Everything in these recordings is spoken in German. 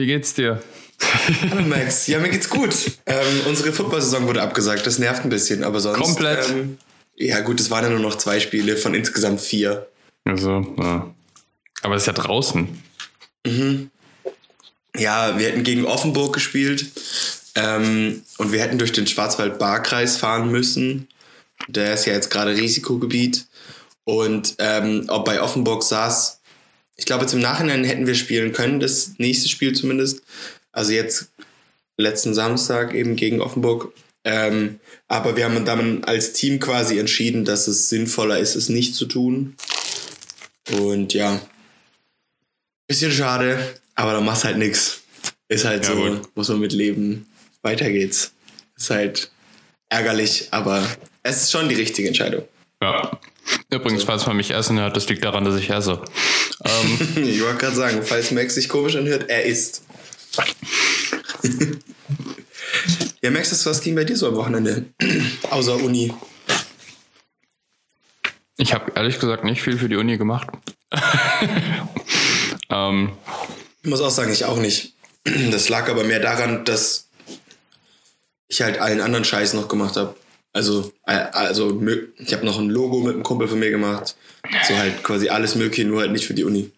Wie geht's dir? Hallo Max, ja, mir geht's gut. Ähm, unsere Football-Saison wurde abgesagt, das nervt ein bisschen, aber sonst. Komplett. Ähm, ja, gut, es waren ja nur noch zwei Spiele von insgesamt vier. Also, ja. Aber es ist ja draußen. Ja, wir hätten gegen Offenburg gespielt ähm, und wir hätten durch den Schwarzwald-Bar-Kreis fahren müssen. Der ist ja jetzt gerade Risikogebiet. Und ähm, ob bei Offenburg saß, ich glaube, im Nachhinein hätten wir spielen können, das nächste Spiel zumindest. Also jetzt letzten Samstag eben gegen Offenburg. Ähm, aber wir haben dann als Team quasi entschieden, dass es sinnvoller ist, es nicht zu tun. Und ja, bisschen schade, aber da machst halt nix. Ist halt Ja, so, gut. muss man mit leben. Weiter geht's. Ist halt ärgerlich, aber es ist schon die richtige Entscheidung. Ja. Übrigens, falls man mich essen hört, das liegt daran, dass ich esse. Ähm, Ich wollte gerade sagen, falls Max sich komisch anhört, er ist. ja, Max, das- was ging bei dir so am Wochenende? Außer Uni. ich habe ehrlich gesagt nicht viel für die Uni gemacht. ähm, Ich muss auch sagen, ich auch nicht. Das lag aber mehr daran, dass ich halt allen anderen Scheiß noch gemacht habe. Also, äh, also ich habe noch ein Logo mit einem Kumpel von mir gemacht. So halt quasi alles Mögliche, nur halt nicht für die Uni.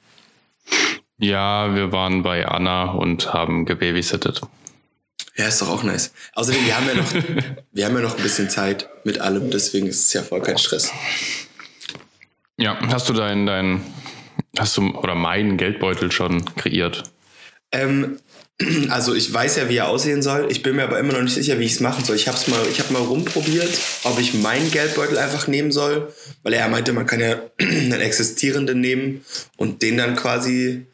ja, wir waren bei Anna und haben gebabysittet. Ja, ist doch auch nice. Außerdem, wir haben ja noch, wir haben ja noch ein bisschen Zeit mit allem, deswegen ist es ja voll kein Stress. Ja, hast du deinen, dein, hast du, oder meinen Geldbeutel schon kreiert? Ähm, also ich weiß ja, wie er aussehen soll. Ich bin mir aber immer noch nicht sicher, wie ich es machen soll. Ich habe mal, ich habe mal rumprobiert, ob ich meinen Geldbeutel einfach nehmen soll, weil er meinte, man kann ja einen existierenden nehmen und den dann quasi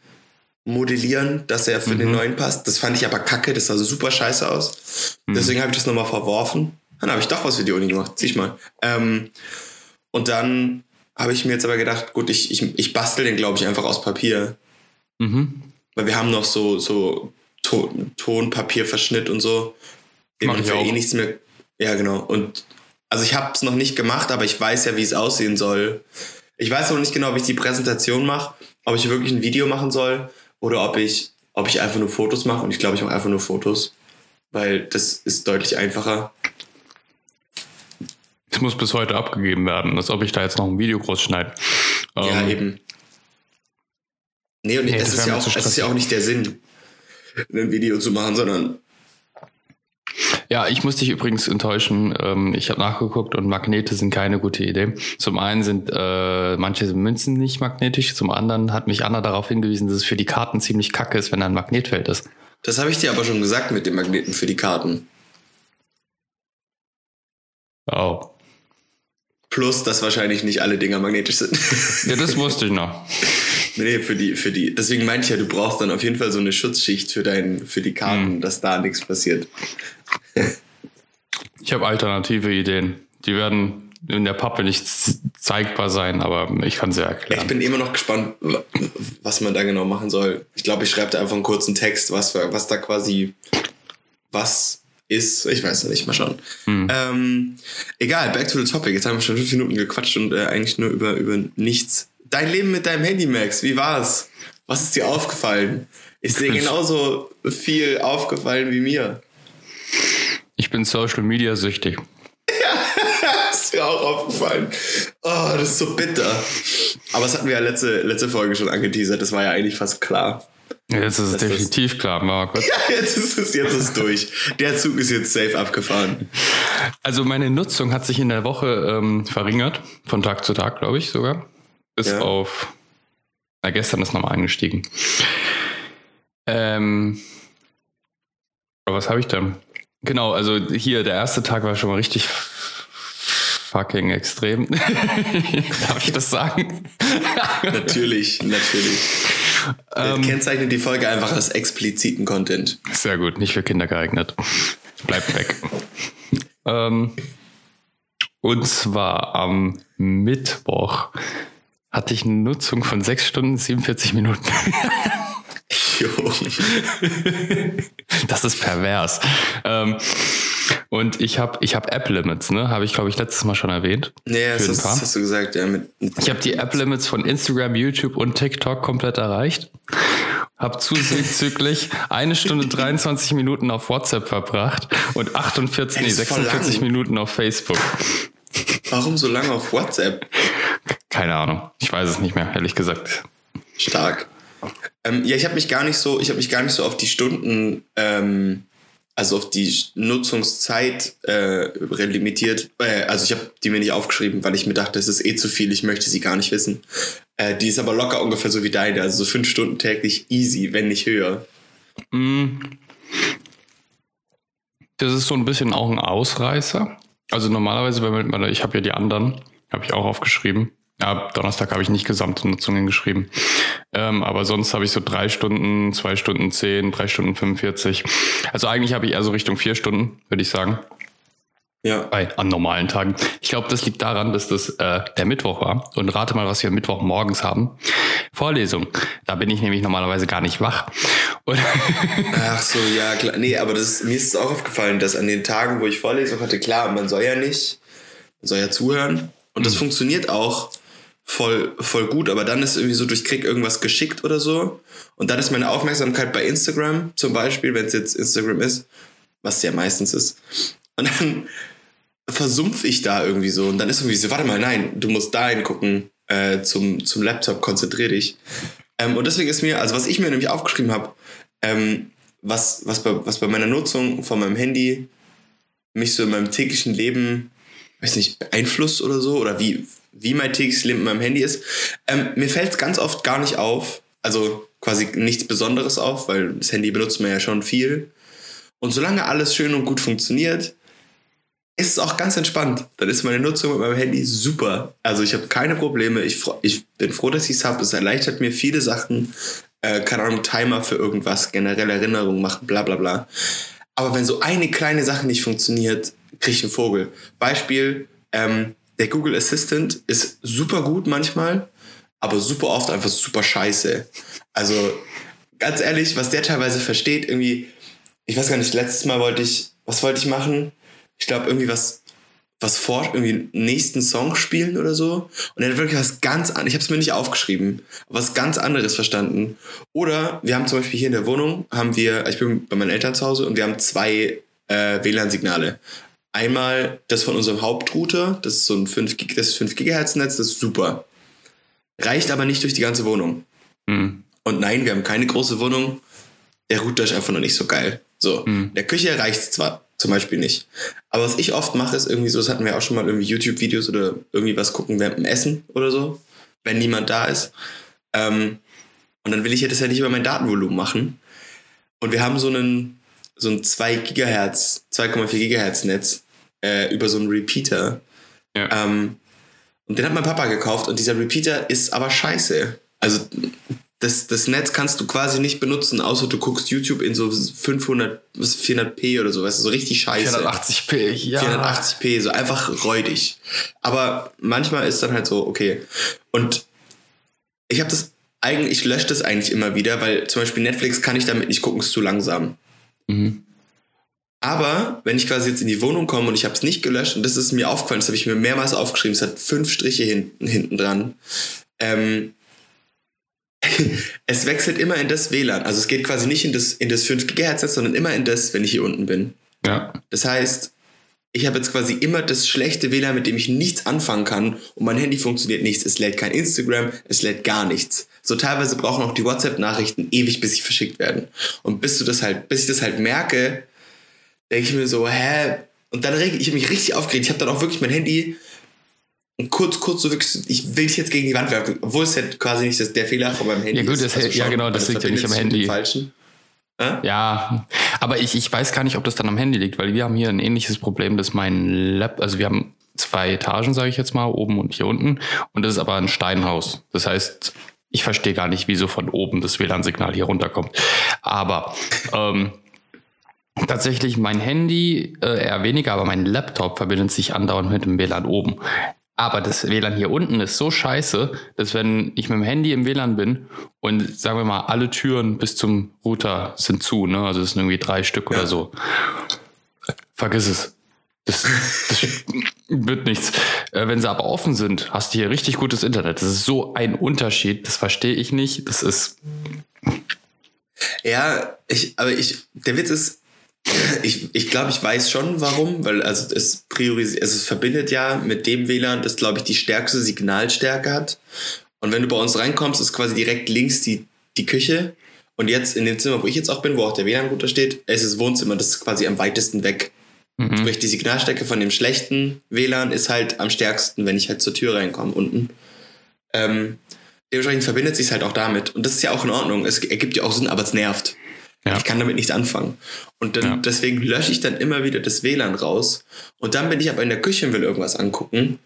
modellieren, dass er für den neuen passt. Das fand ich aber kacke, das sah so super scheiße aus. Deswegen habe ich das nochmal verworfen. Dann habe ich doch was für die Uni gemacht. Sieh ich mal. Ähm, und dann habe ich mir jetzt aber gedacht, gut, ich, ich, ich bastel den, glaube ich, einfach aus Papier. Mhm. Weil wir haben noch so, so Ton, Tonpapierverschnitt und so. Den Mach man ich auch. eh nichts mehr. Ja, genau. Und also ich habe es noch nicht gemacht, aber ich weiß ja, wie es aussehen soll. Ich weiß noch nicht genau, wie ich die Präsentation mache, ob ich wirklich ein Video machen soll oder ob ich, ob ich einfach nur Fotos mache. Und ich glaube, ich mache einfach nur Fotos, weil das ist deutlich einfacher. Es muss bis heute abgegeben werden, als ob ich da jetzt noch ein Video groß schneide. ja, Ähm, eben. Nee, und Nee, es, das ist ja auch, es ist ja auch nicht der Sinn, ein Video zu machen, sondern Ja, ich muss dich übrigens enttäuschen. Ähm, ich habe nachgeguckt und Magnete sind keine gute Idee. Zum einen sind äh, manche Münzen nicht magnetisch, zum anderen hat mich Anna darauf hingewiesen, dass es für die Karten ziemlich kacke ist, wenn da ein Magnetfeld ist. Das habe ich dir aber schon gesagt mit den Magneten für die Karten. Oh. Plus, dass wahrscheinlich nicht alle Dinger magnetisch sind. Ja, das wusste ich noch. nee, für die, für die. Deswegen meinte ich ja, du brauchst dann auf jeden Fall so eine Schutzschicht für, dein, für die Karten, Hm. dass da nichts passiert. Ich habe alternative Ideen. Die werden in der Pappe nicht zeigbar sein, aber ich kann sie Ich erklären. bin immer noch gespannt, wa- was man da genau machen soll. Ich glaube, ich schreibe da einfach einen kurzen Text, was, was da quasi was ist. Ich weiß noch nicht, mal schauen. Ähm, egal, back to the topic. Jetzt haben wir schon fünf Minuten gequatscht und äh, eigentlich nur über, über nichts. Dein Leben mit deinem Handy, Max, wie war's? Was ist dir aufgefallen? Ist dir genauso viel aufgefallen wie mir? Ich bin Social Media süchtig. ist mir auch aufgefallen. Oh, das ist so bitter. Aber das hatten wir ja letzte, letzte Folge schon angeteasert. Das war ja eigentlich fast klar. Jetzt ist es Das ist- definitiv klar. Mal kurz. Jetzt ist es jetzt ist durch. Der Zug ist jetzt safe abgefahren. Also meine Nutzung hat sich in der Woche ähm, verringert, von Tag zu Tag, glaube ich sogar. Bis Ja. auf, na gestern ist nochmal eingestiegen. Ähm, aber was habe ich denn? Genau, also hier, der erste Tag war schon mal richtig fucking extrem. Darf ich das sagen? Natürlich, natürlich. Ähm. Wir kennzeichnen die Folge einfach als expliziten Content. Sehr gut, nicht für Kinder geeignet. Bleibt weg. ähm, und zwar am Mittwoch hatte ich eine Nutzung von 6 Stunden 47 Minuten. Das ist pervers. Ähm, und ich habe ich hab App-Limits, ne? Habe ich, glaube ich, letztes Mal schon erwähnt. Nee, das, hast- paar. das hast du gesagt, ja. Mit, mit Ich habe die App-Limits von Instagram, YouTube und TikTok komplett erreicht. habe zuzüglich eine Stunde 23 Minuten auf WhatsApp verbracht und 48, nee, 46 Minuten auf Facebook. Warum so lange auf WhatsApp? Keine Ahnung. Ich weiß es nicht mehr, ehrlich gesagt. Stark. Ähm, ja, ich habe mich gar nicht so, ich habe mich gar nicht so auf die Stunden, ähm, also auf die Nutzungszeit äh, limitiert. Äh, also ich habe die mir nicht aufgeschrieben, weil ich mir dachte, es ist eh zu viel, ich möchte sie gar nicht wissen. Äh, die ist aber locker ungefähr so wie deine, also so fünf Stunden täglich easy, wenn nicht höher. Mm. Das ist so ein bisschen auch ein Ausreißer. Also normalerweise, wenn man, ich habe ja die anderen, habe ich auch aufgeschrieben. Ja, Donnerstag habe ich nicht gesamte Nutzungen geschrieben. Ähm, aber sonst habe ich so drei Stunden, zwei Stunden zehn, drei Stunden 45. Also eigentlich habe ich eher so Richtung vier Stunden, würde ich sagen. Ja. Bei, an normalen Tagen. Ich glaube, das liegt daran, dass das äh, der Mittwoch war. Und rate mal, was wir Mittwoch morgens haben. Vorlesung. Da bin ich nämlich normalerweise gar nicht wach. Und Ach so, ja, klar. Nee, aber das, mir ist es auch aufgefallen, dass an den Tagen, wo ich Vorlesung hatte, klar, man soll ja nicht, man soll ja zuhören. Und das mhm. funktioniert auch voll, voll gut, aber dann ist irgendwie so, durch Krieg irgendwas geschickt oder so. Und dann ist meine Aufmerksamkeit bei Instagram zum Beispiel, wenn es jetzt Instagram ist, was ja meistens ist. Und dann versumpf ich da irgendwie so. Und dann ist irgendwie so, warte mal, nein, du musst da hingucken äh, zum, zum Laptop, konzentrier dich. Ähm, und deswegen ist mir, also was ich mir nämlich aufgeschrieben habe, ähm, was, was, bei, was bei meiner Nutzung von meinem Handy mich so in meinem täglichen Leben, weiß nicht, beeinflusst oder so, oder wie, wie mein Leben mit meinem Handy ist. Ähm, mir fällt es ganz oft gar nicht auf, also quasi nichts Besonderes auf, weil das Handy benutzt man ja schon viel. Und solange alles schön und gut funktioniert, ist es auch ganz entspannt. Dann ist meine Nutzung mit meinem Handy super. Also ich habe keine Probleme. Ich, ich bin froh, dass ich es habe. Es erleichtert mir viele Sachen. Äh, keine Ahnung, Timer für irgendwas, generell Erinnerungen machen, bla bla bla. Aber wenn so eine kleine Sache nicht funktioniert, kriege ich einen Vogel. Beispiel, ähm, der Google Assistant ist super gut manchmal, aber super oft einfach super scheiße. Also ganz ehrlich, was der teilweise versteht, irgendwie, ich weiß gar nicht, letztes Mal wollte ich, was wollte ich machen? Ich glaube irgendwie was, was vor, irgendwie nächsten Song spielen oder so. Und er hat wirklich was ganz anderes, ich habe es mir nicht aufgeschrieben, was ganz anderes verstanden. Oder wir haben zum Beispiel hier in der Wohnung, haben wir, ich bin bei meinen Eltern zu Hause und wir haben zwei äh, WLAN-Signale. Einmal das von unserem Hauptrouter, das ist so ein 5, das 5 GHz Netz, das ist super. Reicht aber nicht durch die ganze Wohnung. Mhm. Und nein, wir haben keine große Wohnung. Der Router ist einfach noch nicht so geil. So, mhm. in der Küche reicht es zwar zum Beispiel nicht. Aber was ich oft mache, ist irgendwie so, das hatten wir auch schon mal irgendwie YouTube-Videos oder irgendwie was gucken während dem Essen oder so, wenn niemand da ist. Ähm, und dann will ich das ja nicht über mein Datenvolumen machen. Und wir haben so einen, so ein 2 Gigahertz, 2,4 Gigahertz Netz äh, über so einen Repeater. Ja. Ähm, und den hat mein Papa gekauft und dieser Repeater ist aber scheiße. Also das, das Netz kannst du quasi nicht benutzen, außer du guckst YouTube in so 500, 400p oder so, weißt du, so richtig scheiße. 480p, ja. 480p, so einfach räudig. Aber manchmal ist dann halt so, okay. Und ich habe das eigentlich, ich lösche das eigentlich immer wieder, weil zum Beispiel Netflix kann ich damit nicht gucken, ist zu langsam. Mhm. Aber wenn ich quasi jetzt in die Wohnung komme und ich habe es nicht gelöscht und das ist mir aufgefallen, das habe ich mir mehrmals aufgeschrieben, es hat fünf Striche hinten, hinten dran. Ähm, es wechselt immer in das WLAN. Also es geht quasi nicht in das, in das 5 GHz, sondern immer in das, wenn ich hier unten bin. Ja. Das heißt, ich habe jetzt quasi immer das schlechte WLAN, mit dem ich nichts anfangen kann und mein Handy funktioniert nichts. Es lädt kein Instagram, es lädt gar nichts. So teilweise brauchen auch die WhatsApp-Nachrichten ewig, bis sie verschickt werden. Und bis du das halt, bis ich das halt merke, denke ich mir so, hä? Und dann rege ich mich richtig aufgeregt. Ich habe dann auch wirklich mein Handy kurz, kurz so wirklich, ich will dich jetzt gegen die Wand werfen, obwohl es halt quasi nicht das, der Fehler von meinem Handy ja, gut, das, Also ja, genau, das liegt ja nicht am Handy. Falschen. Äh? Ja, aber ich, ich weiß gar nicht, ob das dann am Handy liegt, weil wir haben hier ein ähnliches Problem, dass mein Lab, also wir haben zwei Etagen, sage ich jetzt mal, oben und hier unten, und das ist aber ein Steinhaus. Das heißt, ich verstehe gar nicht, wieso von oben das WLAN-Signal hier runterkommt. Aber ähm, Tatsächlich mein Handy äh, eher weniger, aber mein Laptop verbindet sich andauernd mit dem WLAN oben. Aber das WLAN hier unten ist so scheiße, dass wenn ich mit dem Handy im WLAN bin und sagen wir mal, alle Türen bis zum Router sind zu, ne? Also es sind irgendwie drei Stück ja. oder so. Vergiss es. Das, das wird nichts. Äh, wenn sie aber offen sind, hast du hier richtig gutes Internet. Das ist so ein Unterschied. Das verstehe ich nicht. Das ist Ja, ich, aber ich, der Witz ist, ich, ich glaube, ich weiß schon warum, weil also es priorisiert, also es verbindet ja mit dem WLAN, das glaube ich die stärkste Signalstärke hat. Und wenn du bei uns reinkommst, ist quasi direkt links die, die Küche. Und jetzt in dem Zimmer, wo ich jetzt auch bin, wo auch der WLAN-Router steht, ist das Wohnzimmer, das ist quasi am weitesten weg. Mhm. Sprich, die Signalstärke von dem schlechten WLAN ist halt am stärksten, wenn ich halt zur Tür reinkomme unten. Ähm, dementsprechend verbindet sich halt auch damit. Und das ist ja auch in Ordnung. Es ergibt ja auch Sinn, aber es nervt. Ja. Ich kann damit nichts anfangen. Und dann, ja. deswegen lösche ich dann immer wieder das WLAN raus. Und dann bin ich aber in der Küche und will irgendwas angucken.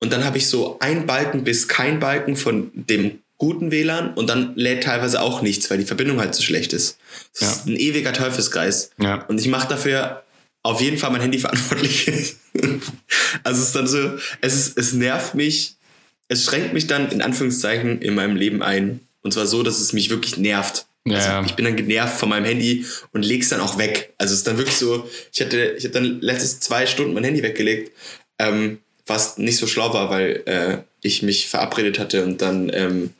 Und dann habe ich so ein Balken bis kein Balken von dem guten WLAN und dann lädt teilweise auch nichts, weil die Verbindung halt zu so schlecht ist. Das ja. ist ein ewiger Teufelskreis. Ja. Und ich mache dafür auf jeden Fall mein Handy verantwortlich. also es ist dann so, es, ist, es nervt mich, es schränkt mich dann in Anführungszeichen in meinem Leben ein. Und zwar so, dass es mich wirklich nervt. Ja, also ich bin dann genervt von meinem Handy und leg's dann auch weg. Also es ist dann wirklich so, ich hatte, ich habe dann letztes zwei Stunden mein Handy weggelegt, ähm, was nicht so schlau war, weil äh, ich mich verabredet hatte und dann ähm,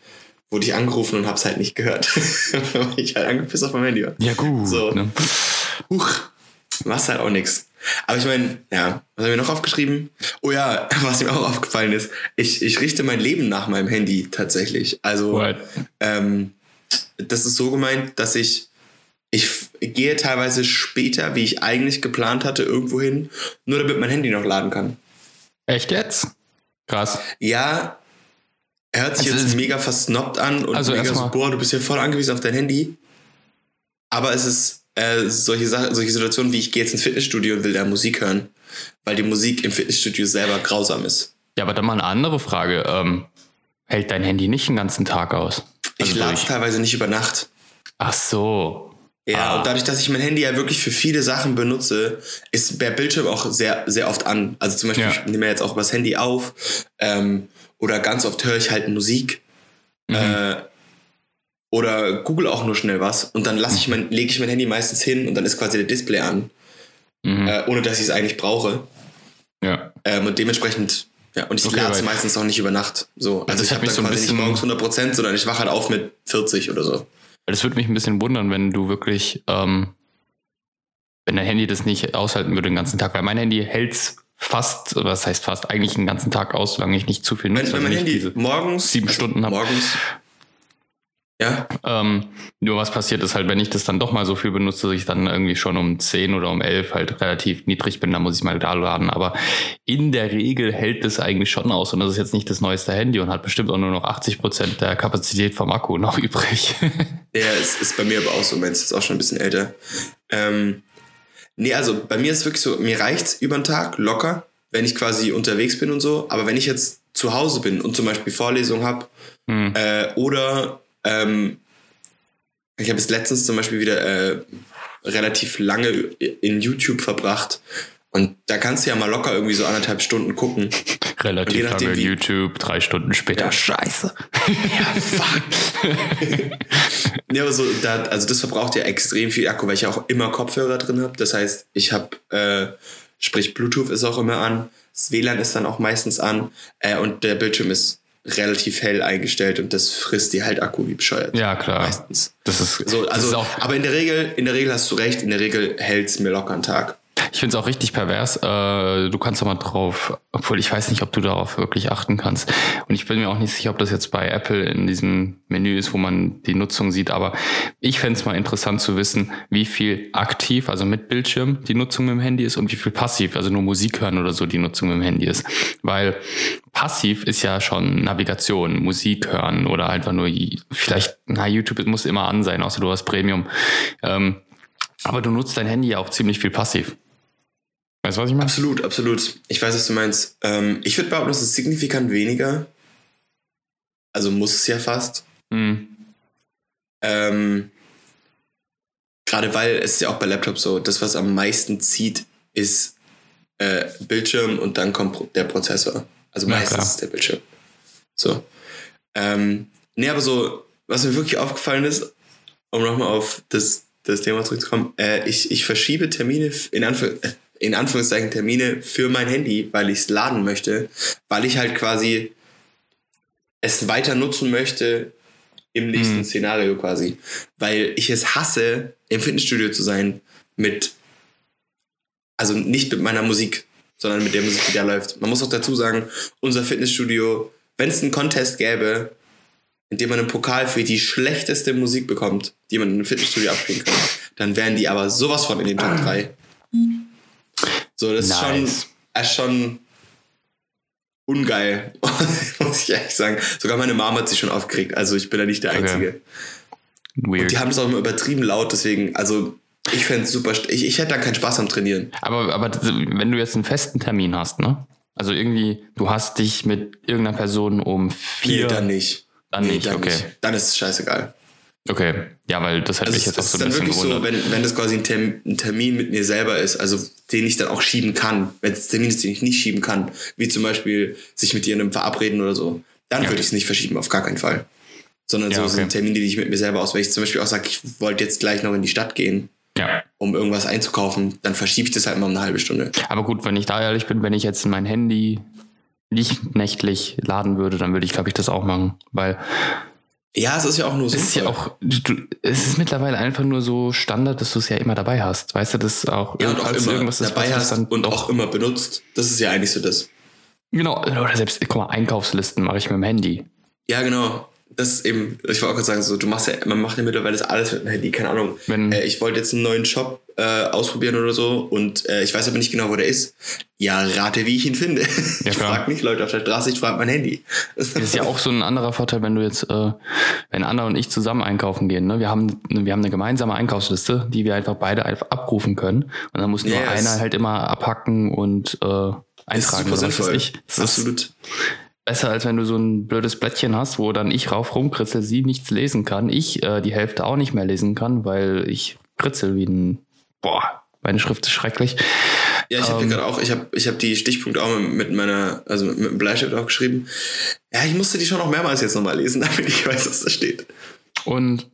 wurde ich angerufen und hab's halt nicht gehört. ich halt angepisst auf mein Handy war. Ja gut. So. Ne? Huch, machst halt auch nichts. Aber ich meine, ja, was haben wir noch aufgeschrieben? Oh ja, was mir auch aufgefallen ist, ich, ich richte mein Leben nach meinem Handy tatsächlich. Also ähm, das ist so gemeint, dass ich ich gehe teilweise später, wie ich eigentlich geplant hatte, irgendwo hin, nur damit mein Handy noch laden kann. Echt jetzt? Krass. Ja, hört sich also jetzt mega versnobbt an und also mega so, boah, du bist ja voll angewiesen auf dein Handy. Aber es ist äh, solche, Sachen, solche Situationen wie ich gehe jetzt ins Fitnessstudio und will da Musik hören, weil die Musik im Fitnessstudio selber grausam ist. Ja, aber dann mal eine andere Frage. Ähm, hält dein Handy nicht den ganzen Tag aus? Also ich lade es teilweise nicht über Nacht. Ach so. Ja, ah. und dadurch, dass ich mein Handy ja wirklich für viele Sachen benutze, ist der Bildschirm auch sehr, sehr oft an. Also zum Beispiel, ja. ich nehme jetzt auch übers Handy auf ähm, oder ganz oft höre ich halt Musik. Mhm. Äh, oder google auch nur schnell was und dann lasse ich mein, lege ich mein Handy meistens hin und dann ist quasi der Display an, mhm. äh, ohne dass ich es eigentlich brauche. Ja. Ähm, und dementsprechend, ja, und ich okay, lade es meistens auch nicht über Nacht. So. Also, ich habe dann so quasi nicht morgens 100%, sondern ich wache halt auf mit 40 oder so. Das würde mich ein bisschen wundern, wenn du wirklich, ähm, wenn dein Handy das nicht aushalten würde den ganzen Tag, weil mein Handy hält fast, was heißt fast, eigentlich den ganzen Tag aus, solange ich nicht zu viel nutze. Wenn, wenn mein Handy morgens sieben also Stunden habe. Morgens ja. Ähm, nur was passiert ist halt, wenn ich das dann doch mal so viel benutze, dass ich dann irgendwie schon um 10 oder um 11 halt relativ niedrig bin, dann muss ich mal da laden. Aber in der Regel hält das eigentlich schon aus. Und das ist jetzt nicht das neueste Handy und hat bestimmt auch nur noch 80 Prozent der Kapazität vom Akku noch übrig. ja, es ist bei mir aber auch so. Meins ist auch schon ein bisschen älter. Ähm, nee, also bei mir ist es wirklich so, mir reicht's über den Tag locker, wenn ich quasi unterwegs bin und so. Aber wenn ich jetzt zu Hause bin und zum Beispiel Vorlesung habe hm. äh, oder ähm, ich habe es letztens zum Beispiel wieder äh, relativ lange in YouTube verbracht. Und da kannst du ja mal locker irgendwie so anderthalb Stunden gucken. Relativ nachdem, lange YouTube, drei Stunden später. Ja. Scheiße. Ja, fuck. ja, aber so, da, also das verbraucht ja extrem viel Akku, weil ich ja auch immer Kopfhörer drin habe. Das heißt, ich habe, äh, sprich, Bluetooth ist auch immer an, das WLAN ist dann auch meistens an äh, und der Bildschirm ist relativ hell eingestellt und das frisst dir halt Akku wie bescheuert. Ja, klar. Meistens. Das ist, so, also, das ist aber in der Regel, in der Regel hast du recht, in der Regel hält es mir locker einen Tag. Ich finde es auch richtig pervers. Äh, du kannst doch mal drauf, obwohl ich weiß nicht, ob du darauf wirklich achten kannst. Und ich bin mir auch nicht sicher, ob das jetzt bei Apple in diesem Menü ist, wo man die Nutzung sieht. Aber ich fände es mal interessant zu wissen, wie viel aktiv, also mit Bildschirm, die Nutzung mit dem Handy ist und wie viel passiv, also nur Musik hören oder so, die Nutzung mit dem Handy ist. Weil passiv ist ja schon Navigation, Musik hören oder einfach nur vielleicht, na, YouTube muss immer an sein, außer du hast Premium. Ähm, aber du nutzt dein Handy ja auch ziemlich viel passiv. Weißt du, was ich meine? Absolut, absolut. Ich weiß, was du meinst. Ähm, ich würde behaupten, es ist signifikant weniger. Also muss es ja fast. Mhm. Ähm, Gerade weil es ist ja auch bei Laptops so, das, was am meisten zieht, ist äh, Bildschirm und dann kommt der Prozessor. Also meistens ja, ist der Bildschirm. So. Ähm, nee, aber so, was mir wirklich aufgefallen ist, um nochmal auf das, das Thema zurückzukommen, äh, ich, ich verschiebe Termine in Anführungszeichen in Anführungszeichen Termine für mein Handy, weil ich es laden möchte, weil ich halt quasi es weiter nutzen möchte, im nächsten mhm. Szenario quasi. Weil ich es hasse, im Fitnessstudio zu sein mit, also nicht mit meiner Musik, sondern mit der Musik, die da läuft. Man muss auch dazu sagen, unser Fitnessstudio, wenn es einen Contest gäbe, in dem man einen Pokal für die schlechteste Musik bekommt, die man in einem Fitnessstudio abspielen kann, dann wären die aber sowas von in den Top 3. So, das nice. ist schon, ist schon ungeil, muss ich ehrlich sagen. Sogar meine Mama hat sich schon aufgeregt, also ich bin da nicht der Einzige. Okay. Weird. Und die haben es auch immer übertrieben laut, deswegen, also ich fände es super, ich, ich hätte da keinen Spaß am Trainieren. Aber, aber wenn du jetzt einen festen Termin hast, ne? Also irgendwie, du hast dich mit irgendeiner Person um vier. Nee, dann nicht. Dann nee, nicht, dann okay. Nicht. Dann ist es scheißegal. Okay, ja, weil das hätte also mich jetzt auch so ein bisschen gewundert. So, wenn, wenn das quasi ein, Termin, ein Termin mit mir selber ist, also den ich dann auch schieben kann, wenn es Termin ist, den ich nicht schieben kann, wie zum Beispiel sich mit jemandem verabreden oder so, dann ja. würde ich es nicht verschieben, auf gar keinen Fall. Sondern ja, so okay. sind Termine, die ich mit mir selber aus, wenn ich zum Beispiel auch sage, ich wollte jetzt gleich noch in die Stadt gehen, ja. um irgendwas einzukaufen, dann verschiebe ich das halt mal um eine halbe Stunde. Aber gut, wenn ich da ehrlich bin, wenn ich jetzt mein Handy nicht nächtlich laden würde, dann würde ich, glaube ich, das auch machen, weil ja, es ist ja auch nur so. Es ist ja auch, du, es ist mittlerweile einfach nur so Standard, dass du es ja immer dabei hast. Weißt du, das auch, ja, und auch immer irgendwas dabei ist, hast und auch immer benutzt. Das ist ja eigentlich so das. Genau, oder selbst, guck mal, Einkaufslisten mache ich mit dem Handy. Ja, genau das ist eben, ich wollte auch gerade sagen, so, du machst ja, man macht ja mittlerweile alles mit dem Handy, keine Ahnung. Wenn, äh, ich wollte jetzt einen neuen Shop äh, ausprobieren oder so und äh, ich weiß aber nicht genau, wo der ist. Ja, rate, wie ich ihn finde. Ja, ich frage nicht Leute auf der Straße, ich frage mein Handy. Das ist ja auch so ein anderer Vorteil, wenn du jetzt, äh, wenn Anna und ich zusammen einkaufen gehen. Ne? Wir, haben, wir haben eine gemeinsame Einkaufsliste, die wir einfach beide einfach abrufen können. Und dann muss nur yes. einer halt immer abhacken und äh, eintragen. Das ist super sinnvoll. Das Absolut. Ist, besser, als wenn du so ein blödes Blättchen hast, wo dann ich rauf rumkritzel, sie nichts lesen kann, ich äh, die Hälfte auch nicht mehr lesen kann, weil ich kritzel wie ein, boah, meine Schrift ist schrecklich. Ja, ich habe ähm, gerade auch, ich habe ich hab die Stichpunkte auch mit meiner, also mit, mit dem Bleistift auch geschrieben. Ja, ich musste die schon noch mehrmals jetzt nochmal lesen, damit ich weiß, was da steht. Und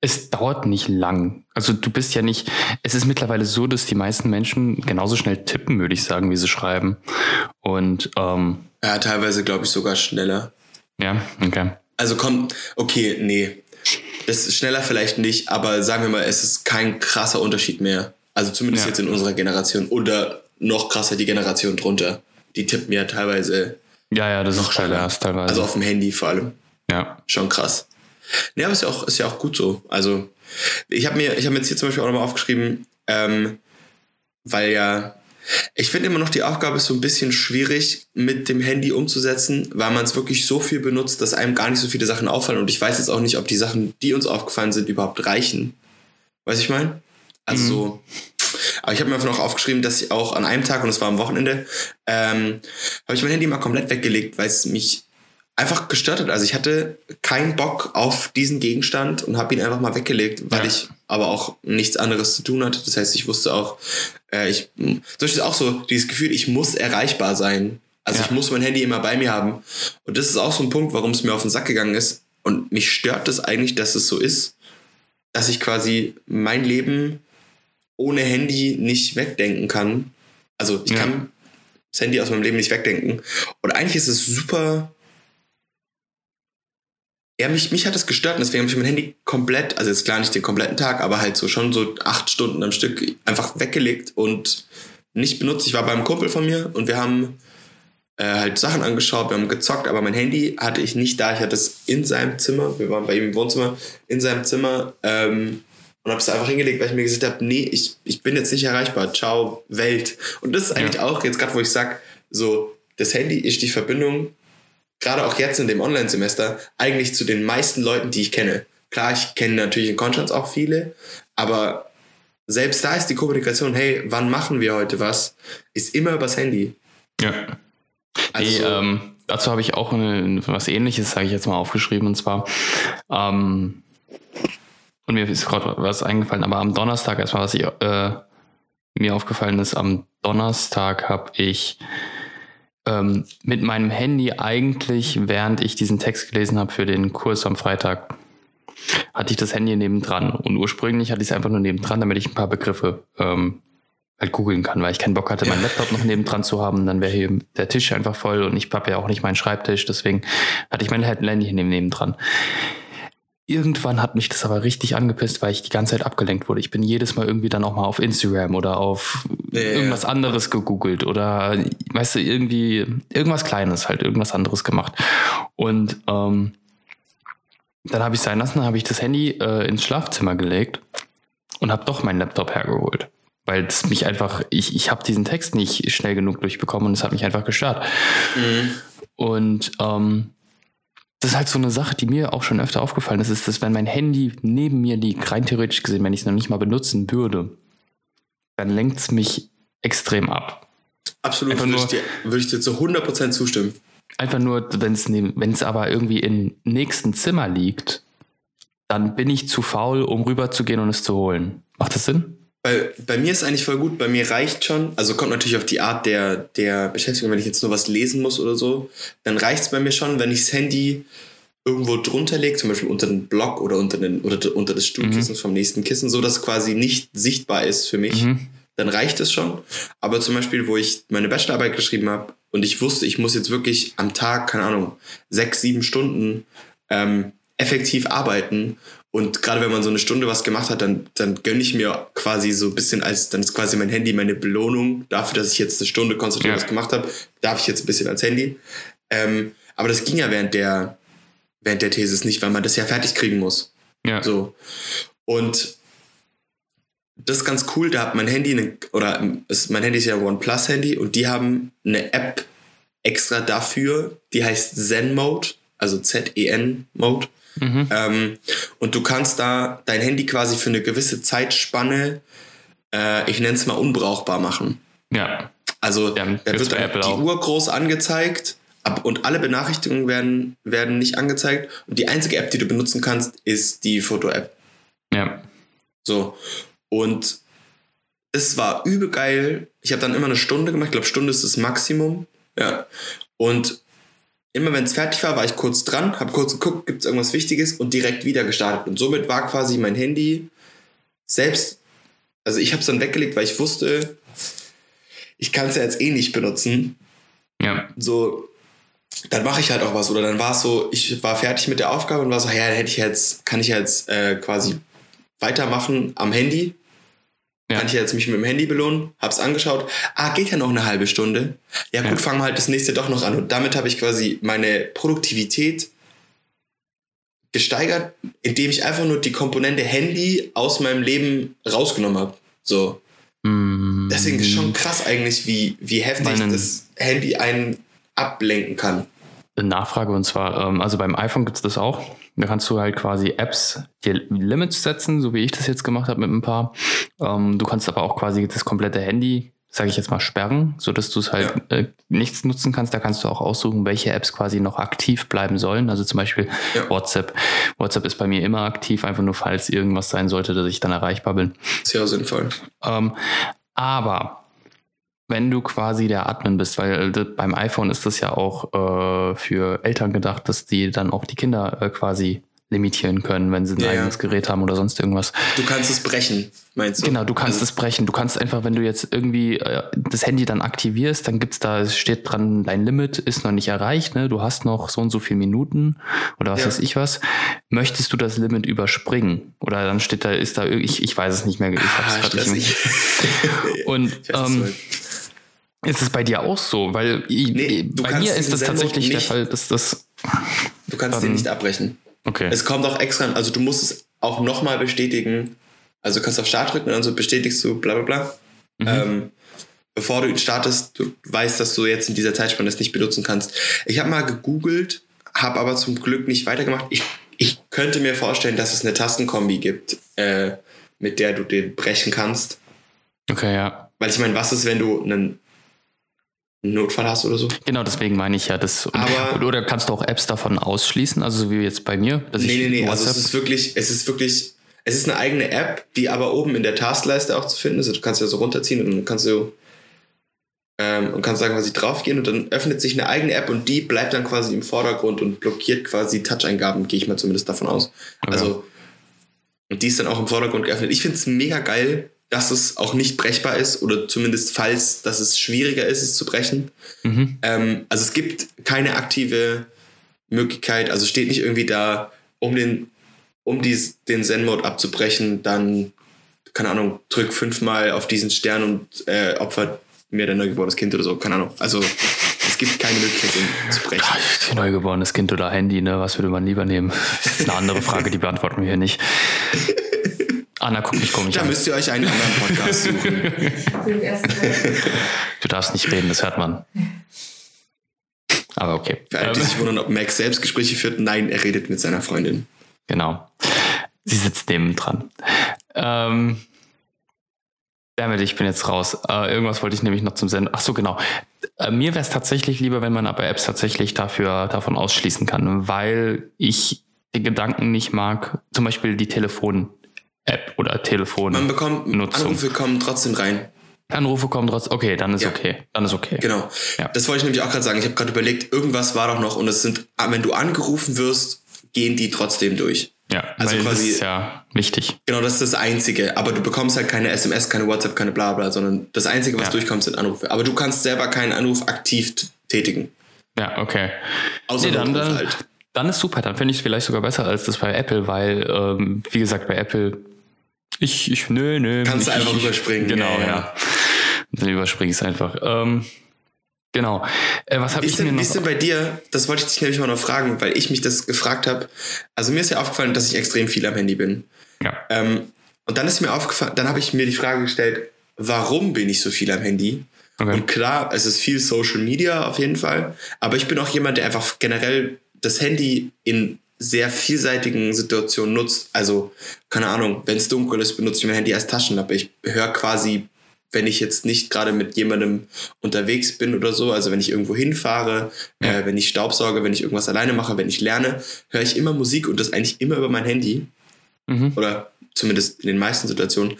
es dauert nicht lang. Also du bist ja nicht, es ist mittlerweile so, dass die meisten Menschen genauso schnell tippen, würde ich sagen, wie sie schreiben. Und ähm, ja, teilweise glaube ich sogar schneller. Ja, okay. Also kommt, okay, nee. Das ist schneller vielleicht nicht, aber sagen wir mal, es ist kein krasser Unterschied mehr. Also zumindest ja. jetzt in unserer Generation oder noch krasser die Generation drunter. Die tippen ja teilweise. Ja, ja, das ist noch schneller erst teilweise. Also auf dem Handy vor allem. Ja. Schon krass. Nee, aber ist ja auch, ist ja auch gut so. Also, ich habe mir, ich habe jetzt hier zum Beispiel auch nochmal aufgeschrieben, ähm, weil ja, ich finde immer noch die Aufgabe ist so ein bisschen schwierig mit dem Handy umzusetzen, weil man es wirklich so viel benutzt, dass einem gar nicht so viele Sachen auffallen. Und ich weiß jetzt auch nicht, ob die Sachen, die uns aufgefallen sind, überhaupt reichen. Weiß ich mein? Also mhm. so. Aber ich habe mir einfach noch aufgeschrieben, dass ich auch an einem Tag, und es war am Wochenende, ähm, habe ich mein Handy mal komplett weggelegt, weil es mich einfach gestört hat. Also ich hatte keinen Bock auf diesen Gegenstand und habe ihn einfach mal weggelegt, weil ja. ich aber auch nichts anderes zu tun hatte. Das heißt, ich wusste auch, äh, ich, zum Beispiel auch so dieses Gefühl, ich muss erreichbar sein. Also ja. ich muss mein Handy immer bei mir haben. Und das ist auch so ein Punkt, warum es mir auf den Sack gegangen ist. Und mich stört das eigentlich, dass es so ist, dass ich quasi mein Leben ohne Handy nicht wegdenken kann. Also ich ja. kann das Handy aus meinem Leben nicht wegdenken. Und eigentlich ist es super ja, mich, mich hat das gestört und deswegen habe ich mein Handy komplett, also jetzt klar nicht den kompletten Tag, aber halt so schon so acht Stunden am Stück einfach weggelegt und nicht benutzt. Ich war beim Kumpel von mir und wir haben äh, halt Sachen angeschaut, wir haben gezockt, aber mein Handy hatte ich nicht da. Ich hatte es in seinem Zimmer, wir waren bei ihm im Wohnzimmer, in seinem Zimmer ähm, und habe es einfach hingelegt, weil ich mir gesagt habe, nee, ich, ich bin jetzt nicht erreichbar. Ciao, Welt. Und das ist eigentlich ja. auch jetzt gerade, wo ich sage, so, das Handy ist die Verbindung gerade auch jetzt in dem Online-Semester, eigentlich zu den meisten Leuten, die ich kenne. Klar, ich kenne natürlich in Konstanz auch viele, aber selbst da ist die Kommunikation, hey, wann machen wir heute was, ist immer übers Handy. Ja. Also, nee, ähm, dazu habe ich auch eine, was ähnliches, sage ich jetzt mal, aufgeschrieben, und zwar, ähm, und mir ist gerade was eingefallen, aber am Donnerstag erstmal, was ich, äh, mir aufgefallen ist, am Donnerstag habe ich ähm, mit meinem Handy eigentlich, während ich diesen Text gelesen habe für den Kurs am Freitag, hatte ich das Handy nebendran. Und ursprünglich hatte ich es einfach nur nebendran, damit ich ein paar Begriffe ähm, halt googeln kann, weil ich keinen Bock hatte, meinen Laptop noch nebendran zu haben. Dann wäre hier der Tisch einfach voll und ich habe ja auch nicht meinen Schreibtisch. Deswegen hatte ich mein Handy nebendran. Irgendwann hat mich das aber richtig angepisst, weil ich die ganze Zeit abgelenkt wurde. Ich bin jedes Mal irgendwie dann auch mal auf Instagram oder auf ja, irgendwas ja. anderes gegoogelt oder, weißt du, irgendwie irgendwas Kleines halt, irgendwas anderes gemacht. Und ähm, dann habe ich sein lassen, dann habe ich das Handy äh, ins Schlafzimmer gelegt und habe doch meinen Laptop hergeholt. Weil es mich einfach, ich, ich habe diesen Text nicht schnell genug durchbekommen und es hat mich einfach gestört. Mhm. Und ähm, das ist halt so eine Sache, die mir auch schon öfter aufgefallen ist, ist, dass wenn mein Handy neben mir liegt, rein theoretisch gesehen, wenn ich es noch nicht mal benutzen würde, dann lenkt es mich extrem ab. Absolut, würde, ich dir, würde ich dir zu 100% zustimmen. Einfach nur, wenn es aber irgendwie im nächsten Zimmer liegt, dann bin ich zu faul, um rüberzugehen und es zu holen. Macht das Sinn? Bei, bei mir ist eigentlich voll gut. Bei mir reicht schon, also kommt natürlich auf die Art der, der Beschäftigung, wenn ich jetzt nur was lesen muss oder so, dann reicht es bei mir schon, wenn ich das Handy irgendwo drunter lege, zum Beispiel unter den Block oder unter, den, oder unter das Stuhlkissen mhm. vom nächsten Kissen, so dass quasi nicht sichtbar ist für mich. Mhm. Dann reicht es schon. Aber zum Beispiel, wo ich meine Bachelorarbeit geschrieben habe und ich wusste, ich muss jetzt wirklich am Tag, keine Ahnung, sechs, sieben Stunden ähm, effektiv arbeiten. Und gerade wenn man so eine Stunde was gemacht hat, dann, dann gönne ich mir quasi so ein bisschen als, dann ist quasi mein Handy meine Belohnung dafür, dass ich jetzt eine Stunde konzentriert ja. was gemacht habe, darf ich jetzt ein bisschen als Handy. Ähm, aber das ging ja während der, während der Thesis nicht, weil man das ja fertig kriegen muss. Ja. So. Und das ist ganz cool, da hat mein Handy, eine, oder ist, mein Handy ist ja OnePlus-Handy und die haben eine App extra dafür, die heißt Zen Mode, also Z-E-N Mode. Mhm. Ähm, und du kannst da dein Handy quasi für eine gewisse Zeitspanne, äh, ich nenne es mal unbrauchbar machen. Ja. Also ja, da wird dann die. Uhr groß angezeigt ab, und alle Benachrichtigungen werden, werden nicht angezeigt. Und die einzige App, die du benutzen kannst, ist die Foto-App. Ja. So. Und es war übel geil. Ich habe dann immer eine Stunde gemacht. Ich glaube, Stunde ist das Maximum. Ja. Und immer wenn es fertig war, war ich kurz dran, habe kurz geguckt, gibt es irgendwas Wichtiges und direkt wieder gestartet. Und somit war quasi mein Handy selbst, also ich habe es dann weggelegt, weil ich wusste, ich kann es ja jetzt eh nicht benutzen. Ja. So, dann mache ich halt auch was. Oder dann war es so, ich war fertig mit der Aufgabe und war so, ja, hätte ich jetzt, kann ich jetzt äh, quasi weitermachen am Handy. Ja. Kann ich jetzt mich mit dem Handy belohnen, hab's angeschaut. Ah, geht ja noch eine halbe Stunde. Ja gut, ja. fangen wir halt das nächste doch noch an. Und damit habe ich quasi meine Produktivität gesteigert, indem ich einfach nur die Komponente Handy aus meinem Leben rausgenommen habe. So. Mm. Deswegen ist schon krass eigentlich, wie, wie heftig Meinen das Handy einen ablenken kann. Nachfrage und zwar, ähm, also beim iPhone gibt es das auch. Da kannst du halt quasi Apps dir Limits setzen, so wie ich das jetzt gemacht habe mit ein paar. Ähm, du kannst aber auch quasi das komplette Handy, sage ich jetzt mal, sperren, sodass du es halt ja. äh, nichts nutzen kannst. Da kannst du auch aussuchen, welche Apps quasi noch aktiv bleiben sollen. Also zum Beispiel ja. WhatsApp. WhatsApp ist bei mir immer aktiv, einfach nur falls irgendwas sein sollte, dass ich dann erreichbar bin. Sehr sinnvoll. Ähm, aber wenn du quasi der Admin bist, weil äh, beim iPhone ist das ja auch äh, für Eltern gedacht, dass die dann auch die Kinder äh, quasi limitieren können, wenn sie ein ja, eigenes Gerät haben oder sonst irgendwas. Du kannst es brechen, meinst du? Genau, du kannst also, es brechen. Du kannst einfach, wenn du jetzt irgendwie äh, das Handy dann aktivierst, dann gibt's da, es steht dran, dein Limit ist noch nicht erreicht, ne? Du hast noch so und so viele Minuten oder was ja. weiß ich was. Möchtest du das Limit überspringen? Oder dann steht da, ist da, ich, ich weiß es nicht mehr. Ich hab's ah, grad nicht mehr. Und ähm, ist es bei dir auch so? Weil nee, bei mir ist es tatsächlich der Fall, dass das. Du kannst den nicht abbrechen. Okay. Es kommt auch extra, also du musst es auch nochmal bestätigen. Also du kannst auf Start drücken und dann so bestätigst du bla bla bla. Mhm. Ähm, bevor du ihn startest, du weißt, dass du jetzt in dieser Zeitspanne es nicht benutzen kannst. Ich habe mal gegoogelt, habe aber zum Glück nicht weitergemacht. Ich, ich könnte mir vorstellen, dass es eine Tastenkombi gibt, äh, mit der du den brechen kannst. Okay, ja. Weil ich meine, was ist, wenn du einen Notfall hast oder so. Genau, deswegen meine ich ja das. Aber, oder kannst du auch Apps davon ausschließen, also so wie jetzt bei mir? Dass nee, nee, nee, also es ist wirklich, es ist wirklich, es ist eine eigene App, die aber oben in der Taskleiste auch zu finden ist. Also du kannst ja so runterziehen und dann kannst du ähm, und kannst sagen, was ich draufgehen und dann öffnet sich eine eigene App und die bleibt dann quasi im Vordergrund und blockiert quasi Touch-Eingaben, gehe ich mal zumindest davon aus. Okay. Also und die ist dann auch im Vordergrund geöffnet. Ich finde es mega geil, dass es auch nicht brechbar ist oder zumindest falls, dass es schwieriger ist, es zu brechen. Mhm. Ähm, also es gibt keine aktive Möglichkeit, also steht nicht irgendwie da, um den um dies, den Zen-Mode abzubrechen, dann, keine Ahnung, drück fünfmal auf diesen Stern und äh, opfert mir dein neugeborenes Kind oder so. Keine Ahnung. Also es gibt keine Möglichkeit, den zu brechen. Neugeborenes Kind oder Handy, ne? Was würde man lieber nehmen? Das ist eine andere Frage, die beantworten wir hier nicht. Anna, guck mich komisch Da an. müsst ihr euch einen anderen Podcast suchen. Du darfst nicht reden, das hört man. Aber okay. Für alle, die sich wundern, ob Max Selbstgespräche führt, nein, er redet mit seiner Freundin. Genau. Sie sitzt neben dran. Ähm, damit, ich bin jetzt raus. Äh, irgendwas wollte ich nämlich noch zum Senden. Ach so, genau. Äh, mir wäre es tatsächlich lieber, wenn man aber Apps tatsächlich dafür davon ausschließen kann, weil ich den Gedanken nicht mag. Zum Beispiel die Telefon-App oder Telefon. Man bekommt, Nutzung. Anrufe kommen trotzdem rein. Anrufe kommen trotzdem. Okay, dann ist Ja. okay. Dann ist okay. Genau. Ja. Das wollte ich nämlich auch gerade sagen. Ich habe gerade überlegt, irgendwas war doch noch und es sind, ah, wenn du angerufen wirst, gehen die trotzdem durch. Ja, Also quasi- das ist ja wichtig. Genau, das ist das Einzige. Aber du bekommst halt keine SMS, keine WhatsApp, keine Blabla, sondern das Einzige, was Ja. durchkommt, sind Anrufe. Aber du kannst selber keinen Anruf aktiv tätigen. Ja, okay. Außer Nee, dann, dann, halt. dann ist super. Dann finde ich es vielleicht sogar besser als das bei Apple, weil, ähm, wie gesagt, bei Apple, ich, ich, nö, nö. Kannst du ich, einfach ich, überspringen, Genau, ja, ja. Dann überspringe ich es einfach. Ähm, genau. Äh, was habe ich mir denn, wie noch? ist denn bei dir, das wollte ich dich nämlich mal noch fragen, weil ich mich das gefragt habe. Also mir ist ja aufgefallen, dass ich extrem viel am Handy bin. ja. Ähm, und dann ist mir aufgefallen, dann habe ich mir die Frage gestellt, warum bin ich so viel am Handy? Okay. Und klar, es ist viel Social Media auf jeden Fall, aber ich bin auch jemand, der einfach generell das Handy in sehr vielseitigen Situationen nutzt. Also, keine Ahnung, wenn es dunkel ist, benutze ich mein Handy als Taschenlampe. Ich höre quasi, wenn ich jetzt nicht gerade mit jemandem unterwegs bin oder so, also wenn ich irgendwo hinfahre, äh, wenn ich Staubsauge, wenn ich irgendwas alleine mache, wenn ich lerne, höre ich immer Musik und das eigentlich immer über mein Handy Mhm. oder zumindest in den meisten Situationen.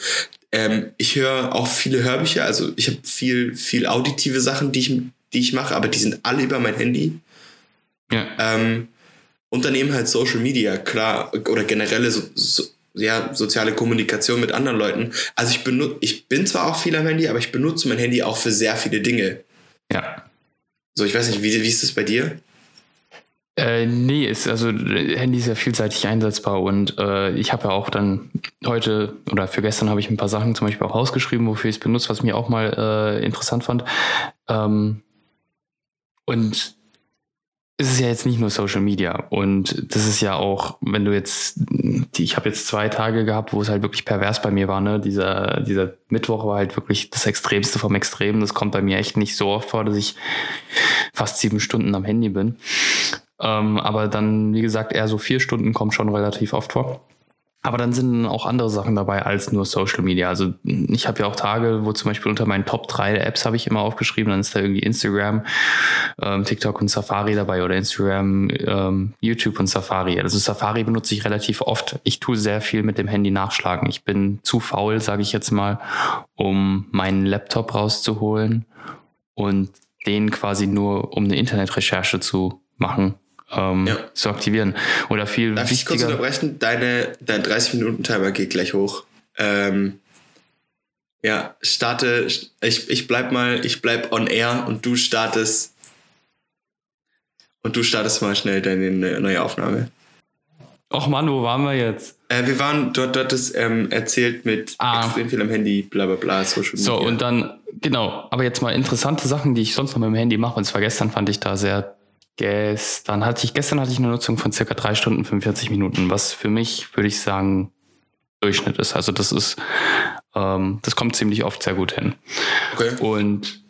Ähm, ich höre auch viele Hörbücher, also ich habe viel, viel auditive Sachen, die ich, die ich mache, aber die sind alle über mein Handy. Ja. Ähm, und dann eben halt Social Media, klar, oder generelle so, so, ja, soziale Kommunikation mit anderen Leuten. Also ich benutze, ich bin zwar auch viel am Handy, aber ich benutze mein Handy auch für sehr viele Dinge. Ja. So, ich weiß nicht, wie, wie ist das bei dir? Äh, nee, ist, also Handy ist ja vielseitig einsetzbar und äh, ich habe ja auch dann heute oder für gestern habe ich ein paar Sachen zum Beispiel auch rausgeschrieben, wofür ich es benutze, was mir auch mal äh, interessant fand. Ähm, und es ist ja jetzt nicht nur Social Media und das ist ja auch, wenn du jetzt, ich habe jetzt zwei Tage gehabt, wo es halt wirklich pervers bei mir war, ne? Dieser, dieser Mittwoch war halt wirklich das Extremste vom Extremen. Das kommt bei mir echt nicht so oft vor, dass ich fast sieben Stunden am Handy bin. Ähm, aber dann, wie gesagt, eher so vier Stunden kommt schon relativ oft vor. Aber dann sind auch andere Sachen dabei als nur Social Media. Also ich habe ja auch Tage, wo zum Beispiel unter meinen Top 3 Apps habe ich immer aufgeschrieben, dann ist da irgendwie Instagram, ähm, TikTok und Safari dabei oder Instagram, ähm, YouTube und Safari. Also Safari benutze ich relativ oft. Ich tue sehr viel mit dem Handy nachschlagen. Ich bin zu faul, sage ich jetzt mal, um meinen Laptop rauszuholen und den quasi nur, um eine Internetrecherche zu machen, ähm, Ja. zu aktivieren. Oder viel Darf ich kurz wichtiger. unterbrechen? Deine, dein 30-Minuten-Timer geht gleich hoch. Ähm, ja, starte, ich, ich bleib mal, ich bleib on air und du startest und du startest mal schnell deine ne- neue Aufnahme. Och Mann, wo waren wir jetzt? Äh, wir waren, dort, dort ist ähm, erzählt mit Ah. extrem viel am Handy, bla bla bla, Social Media. So, und dann, genau, aber jetzt mal interessante Sachen, die ich sonst noch mit dem Handy mache. Und zwar gestern fand ich da sehr, gestern hatte ich, gestern hatte ich eine Nutzung von circa drei Stunden 45 Minuten, was für mich, würde ich sagen, Durchschnitt ist. Also das ist, ähm, das kommt ziemlich oft sehr gut hin. okay. Und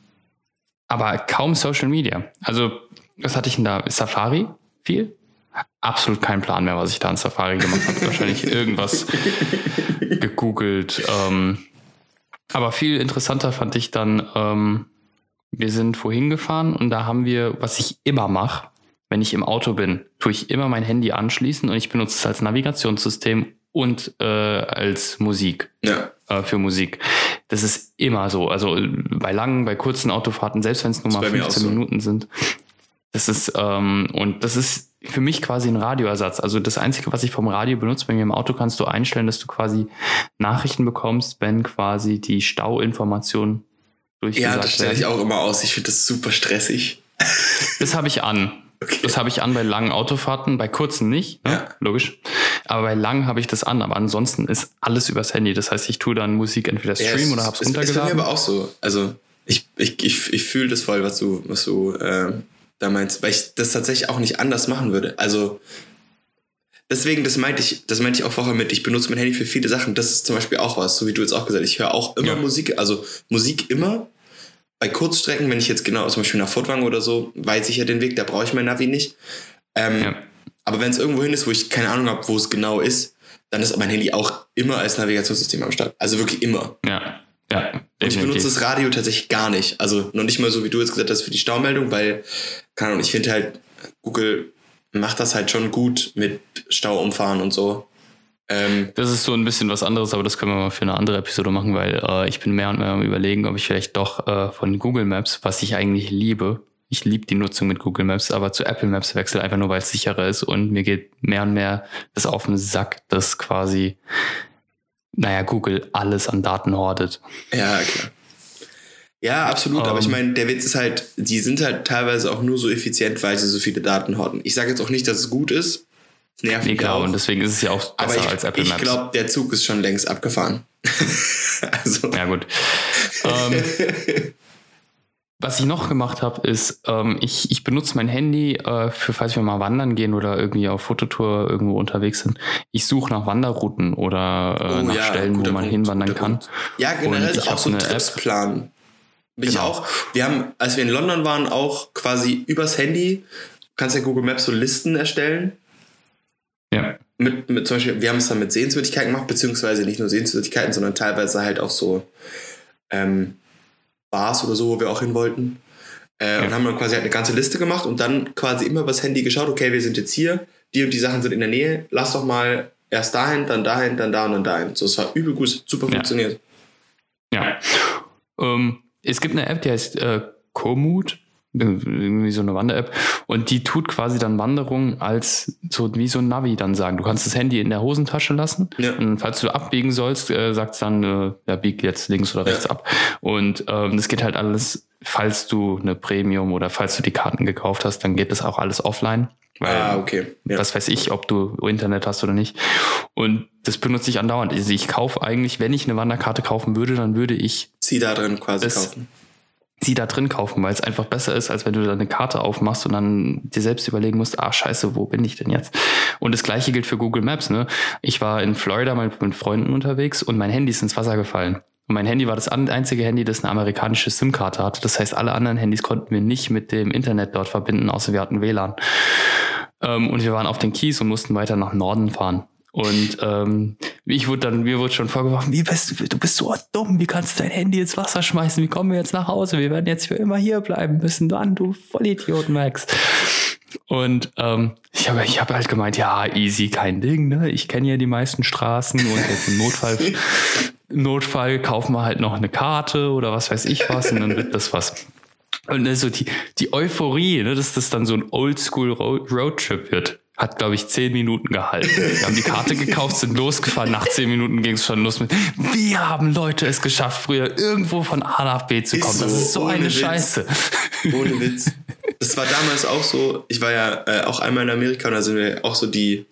aber kaum Social Media. Also, was hatte ich denn da? Safari viel? Absolut keinen Plan mehr, was ich da in Safari gemacht habe. Wahrscheinlich irgendwas gegoogelt. Ähm, aber viel interessanter fand ich dann, ähm, wir sind vorhin gefahren und da haben wir, was ich immer mache, wenn ich im Auto bin, tue ich immer mein Handy anschließen und ich benutze es als Navigationssystem und äh, als Musik Ja, äh, für Musik. Das ist immer so. Also bei langen, bei kurzen Autofahrten, selbst wenn es nur mal bei mir 15 auch so. Minuten sind. Das ist, ähm, und das ist für mich quasi ein Radioersatz. Also das Einzige, was ich vom Radio benutze, bei mir im Auto kannst du einstellen, dass du quasi Nachrichten bekommst, wenn quasi die Stauinformationen ja durchgesagt das stelle ich auch immer aus. Ich finde das super stressig. Das habe ich an. Okay. Das habe ich an bei langen Autofahrten, bei kurzen nicht, ne? Ja. logisch. Aber bei lang habe ich das an, aber ansonsten ist alles übers Handy. Das heißt, ich tue dann Musik entweder streamen ja, oder hab's es, runtergeladen. Ist bei mir aber auch so. Also ich, ich, ich, ich fühle das voll, was du, was du äh, da meinst, weil ich das tatsächlich auch nicht anders machen würde. Also deswegen, das meinte ich, das meinte ich auch vorher mit, ich benutze mein Handy für viele Sachen. Das ist zum Beispiel auch was, so wie du jetzt auch gesagt hast. Ich höre auch immer Ja. Musik, also Musik immer. Bei Kurzstrecken, wenn ich jetzt genau zum Beispiel nach Furtwang oder so, weiß ich ja den Weg, da brauche ich mein Navi nicht. Ähm, Ja. Aber wenn es irgendwo hin ist, wo ich keine Ahnung habe, wo es genau ist, dann ist mein Handy auch immer als Navigationssystem am Start. Also wirklich immer. Ja, ja. Und ich benutze das Radio tatsächlich gar nicht. Also noch nicht mal so, wie du jetzt gesagt hast, für die Staumeldung, weil, keine Ahnung, ich finde halt, Google macht das halt schon gut mit Stauumfahren und so. Ähm, Das ist so ein bisschen was anderes, aber das können wir mal für eine andere Episode machen, weil äh, ich bin mehr und mehr am überlegen, ob ich vielleicht doch äh, von Google Maps, was ich eigentlich liebe, ich liebe die Nutzung mit Google Maps, aber zu Apple Maps wechsle, einfach nur weil es sicherer ist und mir geht mehr und mehr das auf den Sack, dass quasi, naja, Google alles an Daten hortet. ja, klar. Ja, absolut. aber ich Ähm. meine, der Witz ist halt, die sind halt teilweise auch nur so effizient, weil sie so viele Daten horten. Ich sage jetzt auch nicht, dass es gut ist. Es nervt Nee, mich klar, auch. und deswegen ist es ja auch aber besser ich, als Apple ich Maps. glaube, der Zug ist schon längst abgefahren. also, Ja, gut. ähm, was ich noch gemacht habe, ist, ähm, ich, ich benutze mein Handy äh, für, falls wir mal wandern gehen oder irgendwie auf Fototour irgendwo unterwegs sind. Ich suche nach Wanderrouten oder äh, Oh nach ja, Stellen, wo man Punkt, hinwandern kann. Punkt. Ja, generell ich auch so ein. Tripsplan. Bin ich Genau. auch. Wir haben, als wir in London waren, auch quasi übers Handy, kannst ja Google Maps so Listen erstellen. Ja. Mit, mit zum Beispiel, wir haben es dann mit Sehenswürdigkeiten gemacht, beziehungsweise nicht nur Sehenswürdigkeiten, sondern teilweise halt auch so ähm, Bars oder so, wo wir auch hin wollten. Äh, Ja. Und haben dann quasi halt eine ganze Liste gemacht und dann quasi immer übers Handy geschaut, okay, wir sind jetzt hier, die und die Sachen sind in der Nähe, lass doch mal erst dahin, dann dahin, dann da und dann dahin. So, es war übel gut, super Ja. funktioniert. Ja. Ähm, es gibt eine App, die heißt äh, Komoot, irgendwie so eine Wander-App, und die tut quasi dann Wanderungen als so wie so ein Navi dann sagen. Du kannst das Handy in der Hosentasche lassen Ja. und falls du abbiegen sollst, äh, sagt es dann, äh, ja, bieg jetzt links oder rechts Ja. ab. Und ähm, das geht halt alles, falls du eine Premium oder falls du die Karten gekauft hast, dann geht das auch alles offline. Weil Ah, okay. Ja. was weiß ich, ob du Internet hast oder nicht. Und das benutze ich andauernd. Also ich kaufe eigentlich, wenn ich eine Wanderkarte kaufen würde, dann würde ich Sie da drin quasi kaufen. sie da drin kaufen, weil es einfach besser ist, als wenn du da eine Karte aufmachst und dann dir selbst überlegen musst, ah scheiße, wo bin ich denn jetzt? Und das gleiche gilt für Google Maps. Ne? Ich war in Florida mal mit Freunden unterwegs und mein Handy ist ins Wasser gefallen. Und mein Handy war das einzige Handy, das eine amerikanische SIM-Karte hatte. Das heißt, alle anderen Handys konnten wir nicht mit dem Internet dort verbinden, außer wir hatten WLAN. Ähm, und wir waren auf den Kies und mussten weiter nach Norden fahren. Und ähm, ich wurde dann, mir wurde schon vorgeworfen, wie bist du, du bist so dumm, wie kannst du dein Handy ins Wasser schmeißen? Wie kommen wir jetzt nach Hause? Wir werden jetzt für immer hier bleiben müssen. Dann, du Vollidiot, Max. Und ähm, ich habe ich hab halt gemeint, ja, easy, kein Ding, ne? Ich kenne ja die meisten Straßen und jetzt im Notfall, Notfall kaufen wir halt noch eine Karte oder was weiß ich was und dann wird das was. Und ne, so die, die Euphorie, ne, dass das dann so ein Oldschool Ro- Roadtrip wird, hat, glaube ich, zehn Minuten gehalten. Wir haben die Karte gekauft, sind losgefahren. Nach zehn Minuten ging es schon los mit, wie haben Leute es geschafft, früher irgendwo von A nach B zu Ist kommen? Das so, ist so eine Witz. Scheiße. Ohne Witz. Das war damals auch so. Ich war ja äh, auch einmal in Amerika und da sind wir auch so die,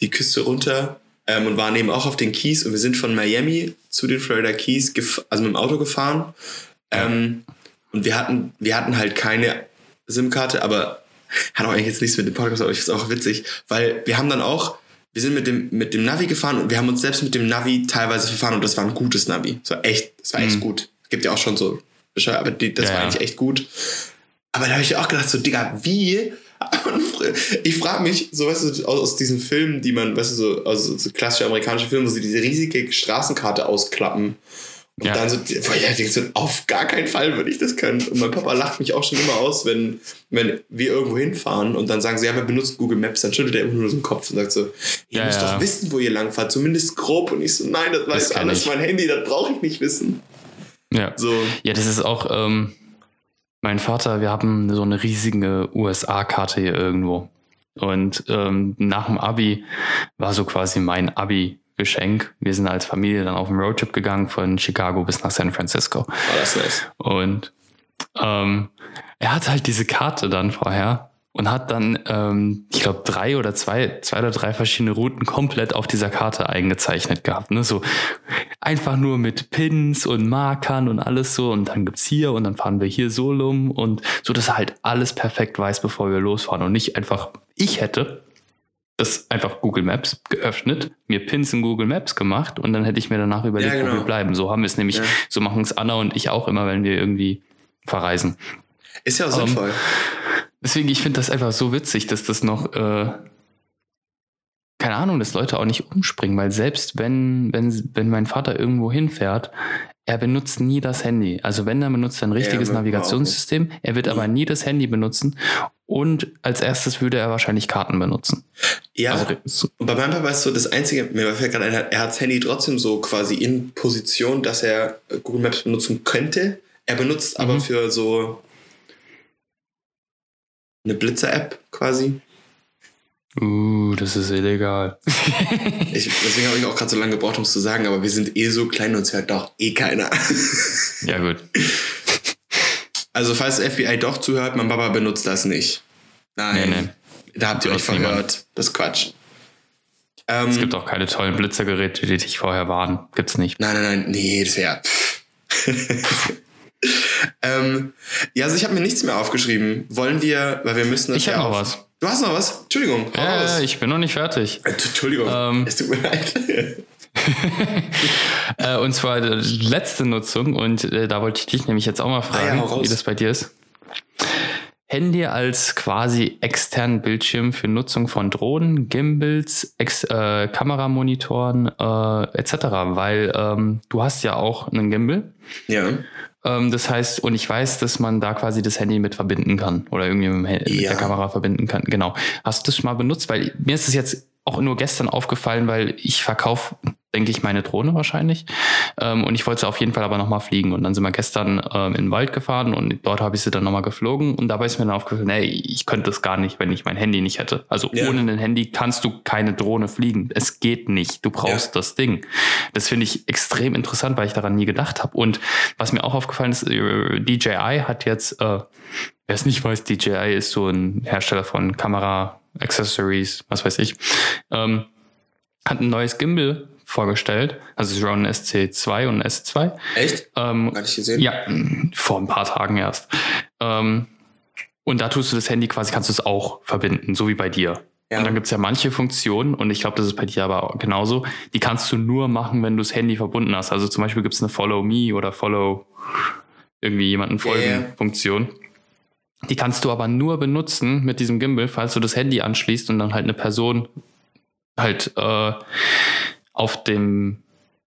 die Küste runter ähm, und waren eben auch auf den Keys und wir sind von Miami zu den Florida Keys, also mit dem Auto gefahren. Ähm, und wir hatten, wir hatten halt keine SIM-Karte, aber hat auch eigentlich jetzt nichts mit dem Podcast, aber ich finde es auch witzig, weil wir haben dann auch, wir sind mit dem, mit dem Navi gefahren und wir haben uns selbst mit dem Navi teilweise verfahren und das war ein gutes Navi. Das war echt, das war echt Mhm. gut. Es gibt ja auch schon so, Bescheid, aber die, das Ja, war eigentlich echt gut. Aber da habe ich auch gedacht, so, Digga, wie? Ich frage mich, so weißt du, aus, aus diesen Filmen, die man, weißt du, so, also so klassische amerikanische Filme, wo sie diese riesige Straßenkarte ausklappen. Und Ja. dann so, du, auf gar keinen Fall würde ich das können. Und mein Papa lacht mich auch schon immer aus, wenn, wenn wir irgendwo hinfahren und dann sagen sie, ja, wir benutzen Google Maps, dann schüttelt er immer nur so den Kopf und sagt so, ihr Ja, müsst ja. doch wissen, wo ihr langfahrt, zumindest grob. Und ich so, nein, das weiß kenn alles ich. mein Handy, das brauche ich nicht wissen. Ja. So, Ja, das ist auch, ähm, mein Vater, wir haben so eine riesige USA-Karte hier irgendwo. Und ähm, nach dem Abi war so quasi mein Abi-Geschenk. Wir sind als Familie dann auf einen Roadtrip gegangen von Chicago bis nach San Francisco. war das nice. Und ähm, er hat halt diese Karte dann vorher und hat dann, ähm, ich glaube, drei oder zwei, zwei oder drei verschiedene Routen komplett auf dieser Karte eingezeichnet gehabt. Ne? So einfach nur mit Pins und Markern und alles so. Und dann gibt's hier und dann fahren wir hier Solum und so, dass er halt alles perfekt weiß, bevor wir losfahren und nicht einfach, ich hätte das einfach Google Maps geöffnet, mir Pins in Google Maps gemacht und dann hätte ich mir danach überlegt, ja, genau. wo wir bleiben. So haben wir es nämlich, ja. so machen es Anna und ich auch immer, wenn wir irgendwie verreisen. Ist ja auch sinnvoll. Um, deswegen, ich finde das einfach so witzig, dass das noch, äh, keine Ahnung, dass Leute auch nicht umspringen, weil selbst wenn, wenn, wenn mein Vater irgendwo hinfährt, er benutzt nie das Handy. Also wenn, er benutzt er ein richtiges ja, Navigationssystem. Er wird aber nie das Handy benutzen. Und als erstes würde er wahrscheinlich Karten benutzen. Ja, also, und bei meinem Papa ist so das Einzige, mir fällt gerade ein, er hat das Handy trotzdem so quasi in Position, dass er Google Maps benutzen könnte. Er benutzt aber mhm. für so eine Blitzer-App quasi. Uh, das ist illegal. ich, deswegen habe ich auch gerade so lange gebraucht, um es zu sagen, aber wir sind eh so klein und es hört doch eh keiner. ja, gut. Also, falls FBI doch zuhört, mein Papa benutzt das nicht. Nein. Nee, nee. Da habt ihr euch verhört. Niemand. Das ist Quatsch. Ähm, es gibt auch keine tollen Blitzergeräte, die dich vorher warnen. Gibt's nicht. Nein, nein, nein. Nee, das wäre. ähm, ja, also ich habe mir nichts mehr aufgeschrieben. Wollen wir, weil wir müssen das Ich habe noch was. Du hast noch was? Entschuldigung. Ja, ich bin noch nicht fertig. Äh, Entschuldigung. Ähm, es tut mir leid. äh, und zwar die letzte Nutzung, und äh, da wollte ich dich nämlich jetzt auch mal fragen, ah ja, wie das bei dir ist. Handy als quasi externen Bildschirm für Nutzung von Drohnen, Gimbals, Ex äh, Kameramonitoren äh, etc., weil ähm, du hast ja auch einen Gimbal. Ja. Ähm, das heißt, und ich weiß, dass man da quasi das Handy mit verbinden kann oder irgendwie mit, ja. der Kamera verbinden kann. Genau. Hast du das schon mal benutzt? Weil mir ist es jetzt auch nur gestern aufgefallen, weil ich verkaufe denke ich, meine Drohne wahrscheinlich. Ähm, und ich wollte sie auf jeden Fall aber nochmal fliegen. Und dann sind wir gestern ähm, in den Wald gefahren und dort habe ich sie dann nochmal geflogen. Und dabei ist mir dann aufgefallen, ey, ich könnte das gar nicht, wenn ich mein Handy nicht hätte. Also ja. ohne ein Handy kannst du keine Drohne fliegen. Es geht nicht. Du brauchst ja. das Ding. Das finde ich extrem interessant, weil ich daran nie gedacht habe. Und was mir auch aufgefallen ist, äh, DJI hat jetzt, äh, wer es nicht weiß, DJI ist so ein Hersteller von Kamera, Accessories, was weiß ich, ähm, hat ein neues Gimbal vorgestellt. Also es ist schon ein SC2 und ein S2. Echt? Ähm, Gar nicht gesehen? Ja, vor ein paar Tagen erst. Ähm, und da tust du das Handy quasi, kannst du es auch verbinden, so wie bei dir. Ja. Und dann gibt es ja manche Funktionen, und ich glaube, das ist bei dir aber genauso, die kannst du nur machen, wenn du das Handy verbunden hast. Also zum Beispiel gibt es eine Follow Me oder Follow irgendwie jemanden folgen Funktion. Die kannst du aber nur benutzen mit diesem Gimbal, falls du das Handy anschließt und dann halt eine Person halt äh, auf dem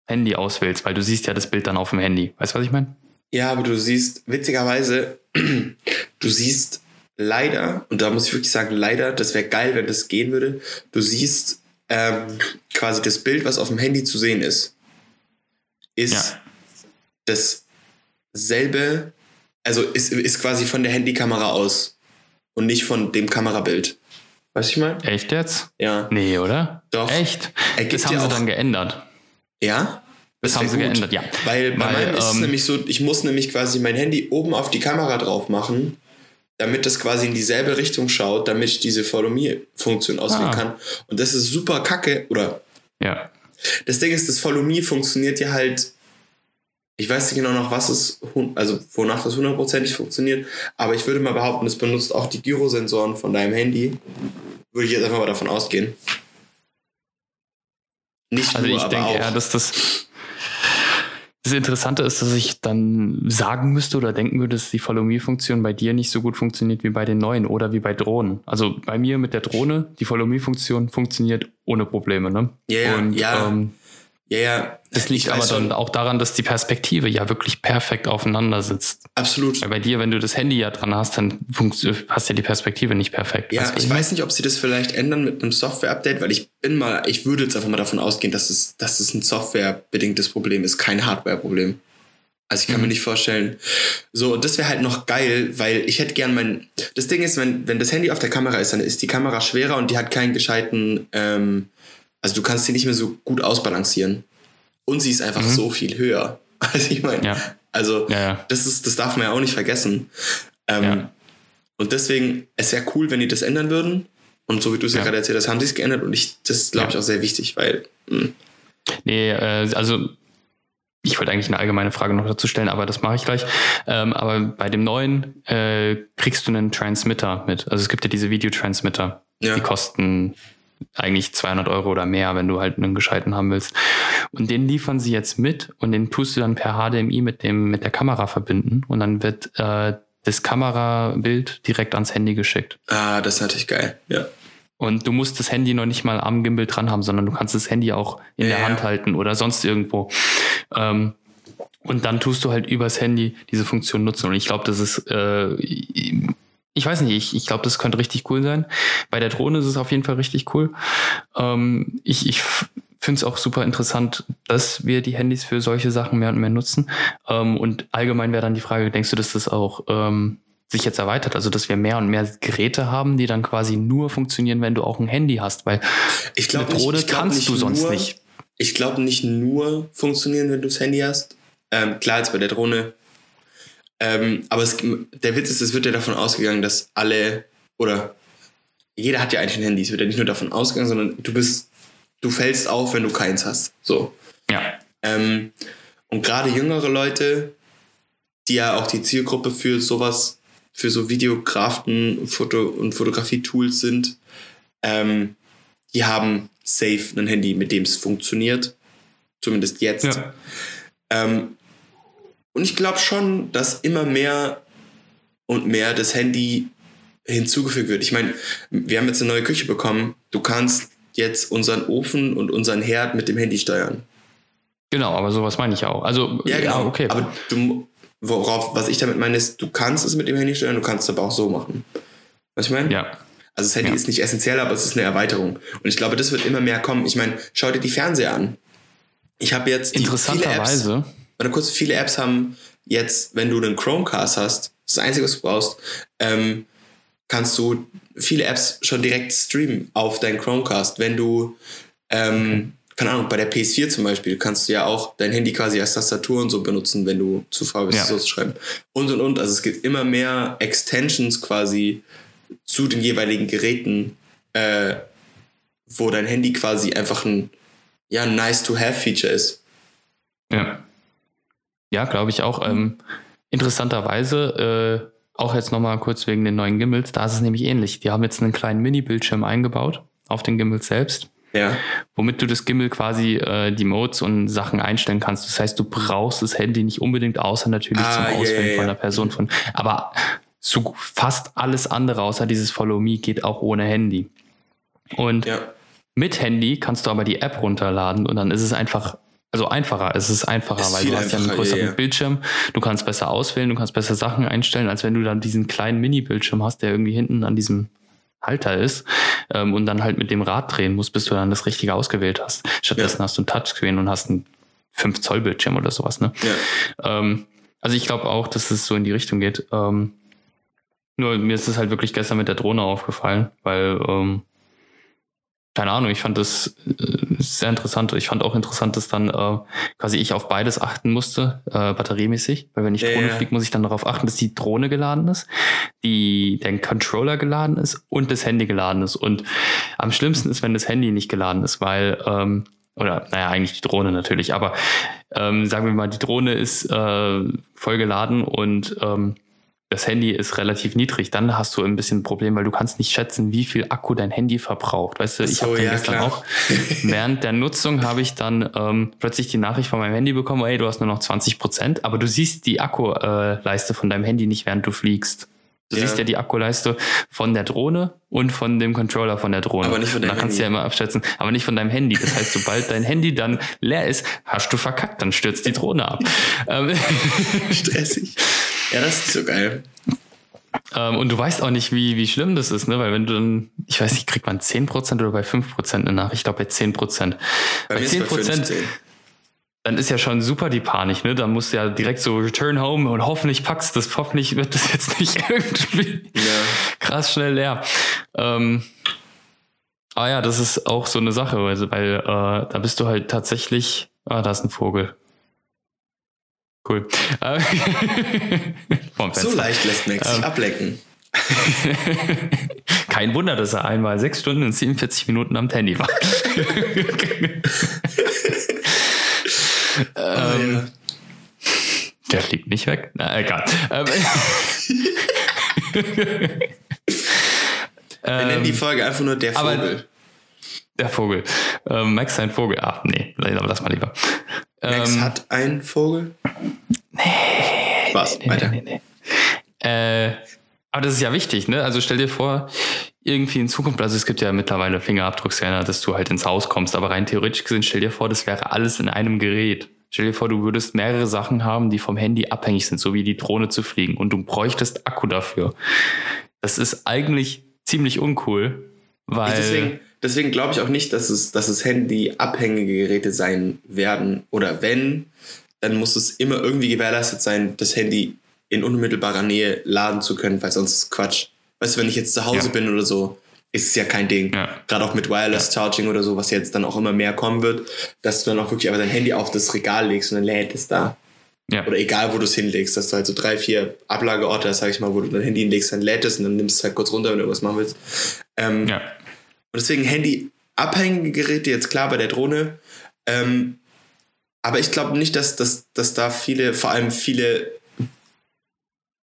Handy auswählst, weil du siehst ja das Bild dann auf dem Handy. Weißt du, was ich meine? Ja, aber du siehst, witzigerweise, du siehst leider, und da muss ich wirklich sagen, leider, das wäre geil, wenn das gehen würde, du siehst ähm, quasi das Bild, was auf dem Handy zu sehen ist, ist ja. dasselbe, also ist, ist quasi von der Handykamera aus und nicht von dem Kamerabild. Weißt du, ich meine? Echt jetzt? Ja. Nee, oder? Doch. Echt? Das haben sie dann geändert. Ja? Das, das haben sie gut. geändert, ja. Weil bei Weil, meinem ist es ähm, nämlich so, ich muss nämlich quasi mein Handy oben auf die Kamera drauf machen, damit das quasi in dieselbe Richtung schaut, damit ich diese Follow Me-Funktion auswählen ah. kann. Und das ist super kacke, oder? Ja. Das Ding ist, das Follow Me funktioniert ja halt ich weiß nicht genau noch, was es, also wonach das hundertprozentig funktioniert, aber ich würde mal behaupten, es benutzt auch die Gyrosensoren von deinem Handy. Würde ich jetzt einfach mal davon ausgehen. Nicht also nur, ich denke auch. eher, dass das das Interessante ist, dass ich dann sagen müsste oder denken würde, dass die Follow Me-Funktion bei dir nicht so gut funktioniert wie bei den neuen oder wie bei Drohnen. Also bei mir mit der Drohne, die Follow Me-Funktion funktioniert ohne Probleme, ne? Yeah, Und ja. Ähm, ja, ja. Das liegt aber dann schon. auch daran, dass die Perspektive ja wirklich perfekt aufeinander sitzt. Absolut. Weil bei dir, wenn du das Handy ja dran hast, dann hast ja die Perspektive nicht perfekt. Ja, ich weiß nicht, ob sie das vielleicht ändern mit einem Software-Update, weil ich bin mal, ich würde jetzt einfach mal davon ausgehen, dass es, dass es ein Software-bedingtes Problem ist, kein Hardware-Problem. Also ich kann mhm. mir nicht vorstellen. So, und das wäre halt noch geil, weil ich hätte gern mein. Das Ding ist, wenn, wenn das Handy auf der Kamera ist, dann ist die Kamera schwerer und die hat keinen gescheiten ähm, also du kannst sie nicht mehr so gut ausbalancieren. Und sie ist einfach mhm. so viel höher. Also ich meine, ja. also ja, ja. das ist, das darf man ja auch nicht vergessen. Ähm, Und deswegen, es wäre cool, wenn die das ändern würden. Und so wie du es ja, gerade erzählt hast, haben sie es geändert und ich, das ist, glaube ich, auch sehr wichtig, weil mh, Nee, äh, also ich wollte eigentlich eine allgemeine Frage noch dazu stellen, aber das mache ich gleich. Ähm, aber bei dem neuen äh, kriegst du einen Transmitter mit. Also es gibt ja diese Videotransmitter. Ja. Die kosten eigentlich 200 Euro oder mehr, wenn du halt einen gescheiten haben willst. Und den liefern sie jetzt mit und den tust du dann per HDMI mit dem mit der Kamera verbinden und dann wird äh, das Kamerabild direkt ans Handy geschickt. ah, das ist natürlich geil. Ja. Und du musst das Handy noch nicht mal am Gimbal dran haben, sondern du kannst das Handy auch in Ja, der Hand halten oder sonst irgendwo. Ähm, und dann tust du halt übers Handy diese Funktion nutzen. Und ich glaube, das ist, äh, ich weiß nicht, ich, ich glaube, das könnte richtig cool sein. Bei der Drohne ist es auf jeden Fall richtig cool. Ähm, ich ich finde es auch super interessant, dass wir die Handys für solche Sachen mehr und mehr nutzen. Ähm, und allgemein wäre dann die Frage, denkst du, dass das auch ähm, sich jetzt erweitert, also dass wir mehr und mehr Geräte haben, die dann quasi nur funktionieren, wenn du auch ein Handy hast, weil Ich glaube eine nicht, Drohne ich glaub kannst nicht du sonst nur, nicht. Ich glaube nicht nur funktionieren, wenn du das Handy hast. Ähm, klar, jetzt bei der Drohne. Ähm, aber es, der Witz ist, es wird ja davon ausgegangen, dass alle oder jeder hat ja eigentlich ein Handy. Es wird ja nicht nur davon ausgegangen, sondern du bist, du fällst auf, wenn du keins hast. So. Ja, Ähm, und gerade jüngere Leute, die ja auch die Zielgruppe für sowas, für so Videografen, Foto- und Fotografie-Tools sind, ähm, die haben safe ein Handy, mit dem es funktioniert. Zumindest jetzt. ja. Ähm, und ich glaube schon, dass immer mehr und mehr das Handy hinzugefügt wird. Ich meine, wir haben jetzt eine neue Küche bekommen. Du kannst jetzt unseren Ofen und unseren Herd mit dem Handy steuern. genau, aber sowas meine ich auch. Also, Ja, genau. okay. Aber du, worauf, was ich damit meine, ist, du kannst es mit dem Handy steuern, du kannst es aber auch so machen. Was ich meine? ja, Also das Handy Ja. ist nicht essentiell, aber es ist eine Erweiterung. Und ich glaube, das wird immer mehr kommen. Ich meine, schau dir die Fernseher an. Ich habe jetzt interessanterweise, warte kurz, viele Apps haben jetzt, wenn du einen Chromecast hast, das Einzige, was du brauchst, ähm, kannst du viele Apps schon direkt streamen auf deinen Chromecast. Wenn du, ähm, keine Ahnung, bei der PS4 zum Beispiel, kannst du ja auch dein Handy quasi als Tastatur und so benutzen, wenn du zu faul bist, Ja. so zu schreiben. Und und und. Also es gibt immer mehr Extensions quasi zu den jeweiligen Geräten, äh, wo dein Handy quasi einfach ein ja, nice to have Feature ist. ja. Ja, glaube ich auch. Ähm, interessanterweise, äh, auch jetzt nochmal kurz wegen den neuen Gimbals, da ist es nämlich ähnlich. Die haben jetzt einen kleinen Mini-Bildschirm eingebaut auf den Gimbal selbst. Ja. womit du das Gimbal quasi äh, die Modes und Sachen einstellen kannst. Das heißt, du brauchst das Handy nicht unbedingt, außer natürlich Ah, zum ja, Auswählen ja, von der Person von. Aber so fast alles andere außer dieses Follow Me geht auch ohne Handy. Und Ja. mit Handy kannst du aber die App runterladen und dann ist es einfach, also einfacher, es ist einfacher, Ist weil du hast ja einen größeren ja, ja. Bildschirm, du kannst besser auswählen, du kannst besser Sachen einstellen, als wenn du dann diesen kleinen Mini-Bildschirm hast, der irgendwie hinten an diesem Halter ist ähm, und dann halt mit dem Rad drehen musst, bis du dann das Richtige ausgewählt hast. Stattdessen Ja. hast du ein Touchscreen und hast einen 5 Zoll Bildschirm oder sowas. Ne? Ja. Ähm, also ich glaube auch, dass es so in die Richtung geht. Ähm, nur mir ist es halt wirklich gestern mit der Drohne aufgefallen, weil, ähm, keine Ahnung, ich fand das äh, sehr interessant. Ich fand auch interessant, dass dann äh, quasi ich auf beides achten musste, äh, batteriemäßig. Weil wenn ich Drohne ja. fliege, muss ich dann darauf achten, dass die Drohne geladen ist, die, der Controller geladen ist und das Handy geladen ist. Und am schlimmsten ist, wenn das Handy nicht geladen ist, weil, ähm, oder naja, eigentlich die Drohne natürlich, aber ähm, sagen wir mal, die Drohne ist äh, voll geladen und ähm, das Handy ist relativ niedrig, dann hast du ein bisschen ein Problem, weil du kannst nicht schätzen, wie viel Akku dein Handy verbraucht. Weißt du, ich so, habe ja, gestern klar. auch während der Nutzung habe ich dann ähm, plötzlich die Nachricht von meinem Handy bekommen, ey, du hast nur noch 20 Prozent, aber du siehst die Akkuleiste von deinem Handy nicht, während du fliegst. Du Ja. siehst ja die Akkuleiste von der Drohne und von dem Controller von der Drohne. Aber nicht von deinem Da kannst du ja immer abschätzen, aber nicht von deinem Handy. Das heißt, sobald dein Handy dann leer ist, hast du verkackt, dann stürzt die Drohne ab. Ähm, Stressig. Ja, das ist so geil. Ähm, und du weißt auch nicht, wie, wie schlimm das ist, ne? Weil wenn du dann, ich weiß nicht, kriegt man 10% oder bei 5% eine Nachricht? Ich glaube bei 10%. Bei, Bei mir ist bei 10%, 15. dann ist ja schon super die Panik, ne? Dann musst du ja direkt so return home und hoffentlich packst du das, hoffentlich wird das jetzt nicht irgendwie Ja. krass schnell leer. Ähm, aber ja, das ist auch so eine Sache, also, weil äh, da bist du halt tatsächlich. Ah, da ist ein Vogel. Cool. So leicht lässt Max sich Ähm. ablenken. Kein Wunder, dass er einmal sechs Stunden und 47 Minuten am Handy war. Ähm, ja. Der fliegt nicht weg. Na, egal. Ähm, Wir nennen die Folge einfach nur der Vogel. Der Vogel. Ähm, Max sein Vogel. Ach, nee, lass mal lieber. Max ähm, hat einen Vogel? Nee. Spaß, nee, weiter. Nee, nee, äh, aber das ist ja wichtig, ne? Also stell dir vor, irgendwie in Zukunft, also es gibt ja mittlerweile Fingerabdruckscanner, dass du halt ins Haus kommst, aber rein theoretisch gesehen, stell dir vor, das wäre alles in einem Gerät. Stell dir vor, du würdest mehrere Sachen haben, die vom Handy abhängig sind, so wie die Drohne zu fliegen und du bräuchtest Akku dafür. Das ist eigentlich ziemlich uncool, weil. Deswegen, deswegen glaube ich auch nicht, dass es, dass es Handy-abhängige Geräte sein werden. Oder wenn, dann muss es immer irgendwie gewährleistet sein, das Handy in unmittelbarer Nähe laden zu können, weil sonst ist Quatsch. Weißt du, wenn ich jetzt zu Hause ja. bin oder so, ist es ja kein Ding. Ja. Gerade auch mit Wireless Charging oder so, was jetzt dann auch immer mehr kommen wird, dass du dann auch wirklich einfach dein Handy auf das Regal legst und dann lädt es da. Ja. Oder egal, wo du es hinlegst, dass du halt so drei, vier Ablageorte hast, sag ich mal, wo du dein Handy hinlegst, dann lädt es und dann nimmst du es halt kurz runter, wenn du irgendwas machen willst. Ähm, ja. Und deswegen Handy-abhängige Geräte, jetzt klar bei der Drohne. Ähm, aber ich glaube nicht, dass, dass, dass da viele, vor allem viele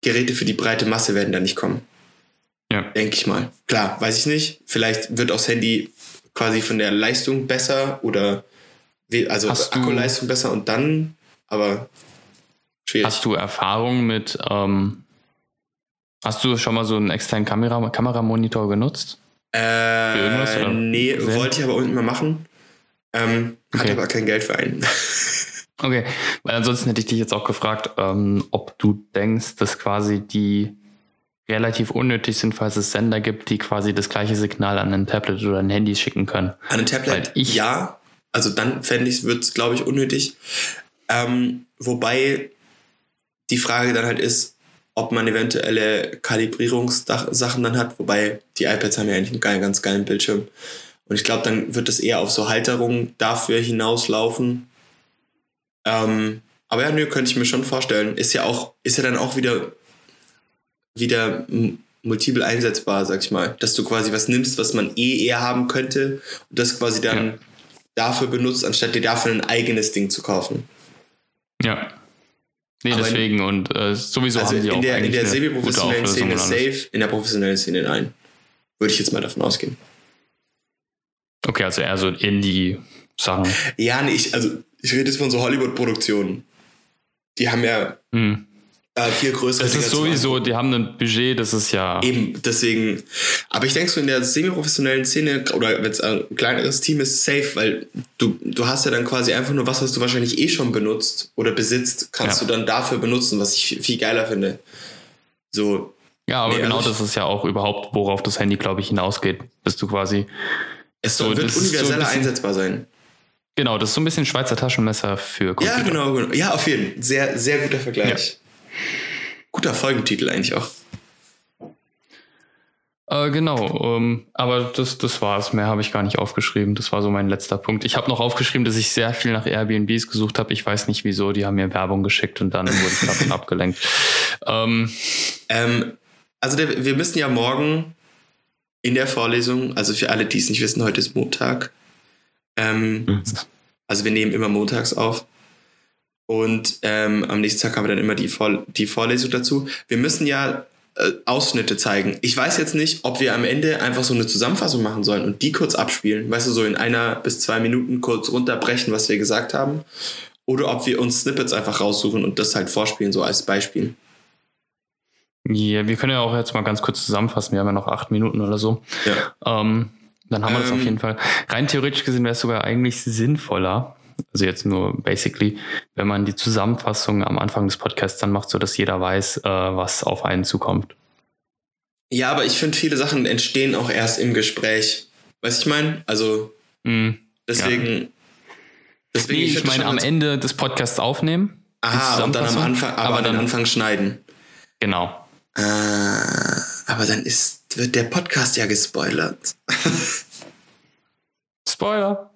Geräte für die breite Masse werden da nicht kommen. Ja. Denke ich mal. Klar, weiß ich nicht. Vielleicht wird auch das Handy quasi von der Leistung besser oder also Akkuleistung besser und dann, aber schwierig. Hast du Erfahrung mit, ähm, hast du schon mal so einen externen Kamera Kameramonitor genutzt? Äh, nee, wollte ich aber unten mal machen. Ähm, okay. Hatte aber kein Geld für einen. Okay, weil ansonsten hätte ich dich jetzt auch gefragt, ähm, ob du denkst, dass quasi die relativ unnötig sind, falls es Sender gibt, die quasi das gleiche Signal an ein Tablet oder ein Handy schicken können. An ein Tablet? Ja. Also dann fände ich, wird es, glaube ich, unnötig. Ähm, wobei die Frage dann halt ist, ob man eventuelle Kalibrierungssachen dann hat, wobei die iPads haben ja eigentlich einen geilen, ganz geilen Bildschirm. Und ich glaube, dann wird es eher auf so Halterungen dafür hinauslaufen, ähm, aber ja, nö, könnte ich mir schon vorstellen. Ist ja auch, ist ja dann auch wieder, wieder multiple einsetzbar, sag ich mal. Dass du quasi was nimmst, was man eh eher haben könnte und das quasi dann ja. dafür benutzt, anstatt dir dafür ein eigenes Ding zu kaufen. Ja. Nee, Aber deswegen in, und äh, sowieso also haben die in auch der, in der semi-professionellen Szene safe, in der professionellen Szene nein. Würde ich jetzt mal davon ausgehen. Okay, also eher so in die Sachen. Ja, nee, ich, also ich rede jetzt von so Hollywood-Produktionen. Die haben ja hm. äh, viel größere Das ist sowieso, die haben ein Budget, das ist ja. Eben, deswegen. Aber ich denke so in der semi-professionellen Szene oder wenn es ein kleineres Team ist, safe, weil du, du hast ja dann quasi einfach nur was, was du wahrscheinlich eh schon benutzt oder besitzt, kannst ja. du dann dafür benutzen, was ich viel geiler finde. So. Ja, aber nee, genau also das ist ja auch überhaupt, worauf das Handy, glaube ich, hinausgeht. Dass du quasi. Es so, wird universeller so einsetzbar sein. Genau, das ist so ein bisschen Schweizer Taschenmesser für Computer. Ja, genau, genau. Ja, auf jeden Fall. Sehr, sehr guter Vergleich. Ja. Guter Folgentitel eigentlich auch. Äh, genau, ähm, aber das, das es. Mehr habe ich gar nicht aufgeschrieben. Das war so mein letzter Punkt. Ich habe noch aufgeschrieben, dass ich sehr viel nach Airbnbs gesucht habe. Ich weiß nicht wieso. Die haben mir Werbung geschickt und dann wurde ich davon abgelenkt. Ähm, ähm, also der, wir müssen ja morgen in der Vorlesung, also für alle, die es nicht wissen, heute ist Montag, ähm, mhm. Also wir nehmen immer montags auf. Und ähm, am nächsten Tag haben wir dann immer die, Vor die Vorlesung dazu. Wir müssen ja äh, Ausschnitte zeigen. Ich weiß jetzt nicht, ob wir am Ende einfach so eine Zusammenfassung machen sollen und die kurz abspielen. Weißt du, so in einer bis zwei Minuten kurz runterbrechen, was wir gesagt haben. Oder ob wir uns Snippets einfach raussuchen und das halt vorspielen, so als Beispiel. Ja, wir können ja auch jetzt mal ganz kurz zusammenfassen. Wir haben ja noch acht Minuten oder so. Ja. Ähm, dann haben wir das auf ähm. jeden Fall. Rein theoretisch gesehen wäre es sogar eigentlich sinnvoller, also jetzt nur basically, wenn man die Zusammenfassung am Anfang des Podcasts dann macht, so dass jeder weiß, äh, was auf einen zukommt. Ja, aber ich finde, viele Sachen entstehen auch erst im Gespräch. Weißt du, ich meine? Also, mm, deswegen. Ja. deswegen nee, ich, ich meine, am Ende des Podcasts aufnehmen. Aha, und dann am Anfang, aber, aber dann am Anfang schneiden. Genau. Äh, aber dann ist wird der Podcast ja gespoilert. Spoiler.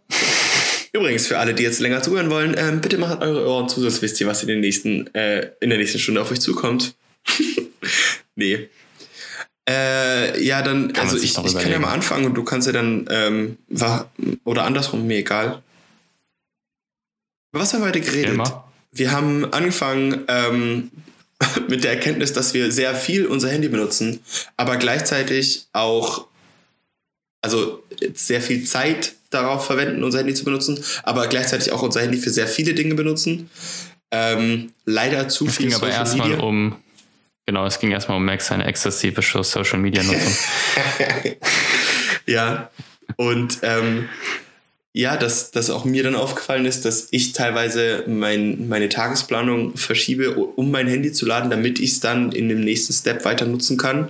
Übrigens, für alle, die jetzt länger zuhören wollen, ähm, bitte macht eure Ohren zu, sonst wisst ihr, was in, den nächsten, äh, in der nächsten Stunde auf euch zukommt. nee. Äh, ja, dann, Kann also ich, ich kann ja mal anfangen und du kannst ja dann, ähm, wa- oder andersrum, mir egal. Über was haben wir heute geredet? Immer. Wir haben angefangen ähm, mit der Erkenntnis, dass wir sehr viel unser Handy benutzen, aber gleichzeitig auch, also sehr viel Zeit darauf verwenden, unser Handy zu benutzen, aber gleichzeitig auch unser Handy für sehr viele Dinge benutzen. Ähm, leider zu Es viel ging aber erstmal Media. um, genau, es ging erstmal um Max seine exzessive Social Media Nutzung. Ja. Und ähm, ja, dass, dass auch mir dann aufgefallen ist, dass ich teilweise mein, meine Tagesplanung verschiebe, um mein Handy zu laden, damit ich es dann in dem nächsten Step weiter nutzen kann.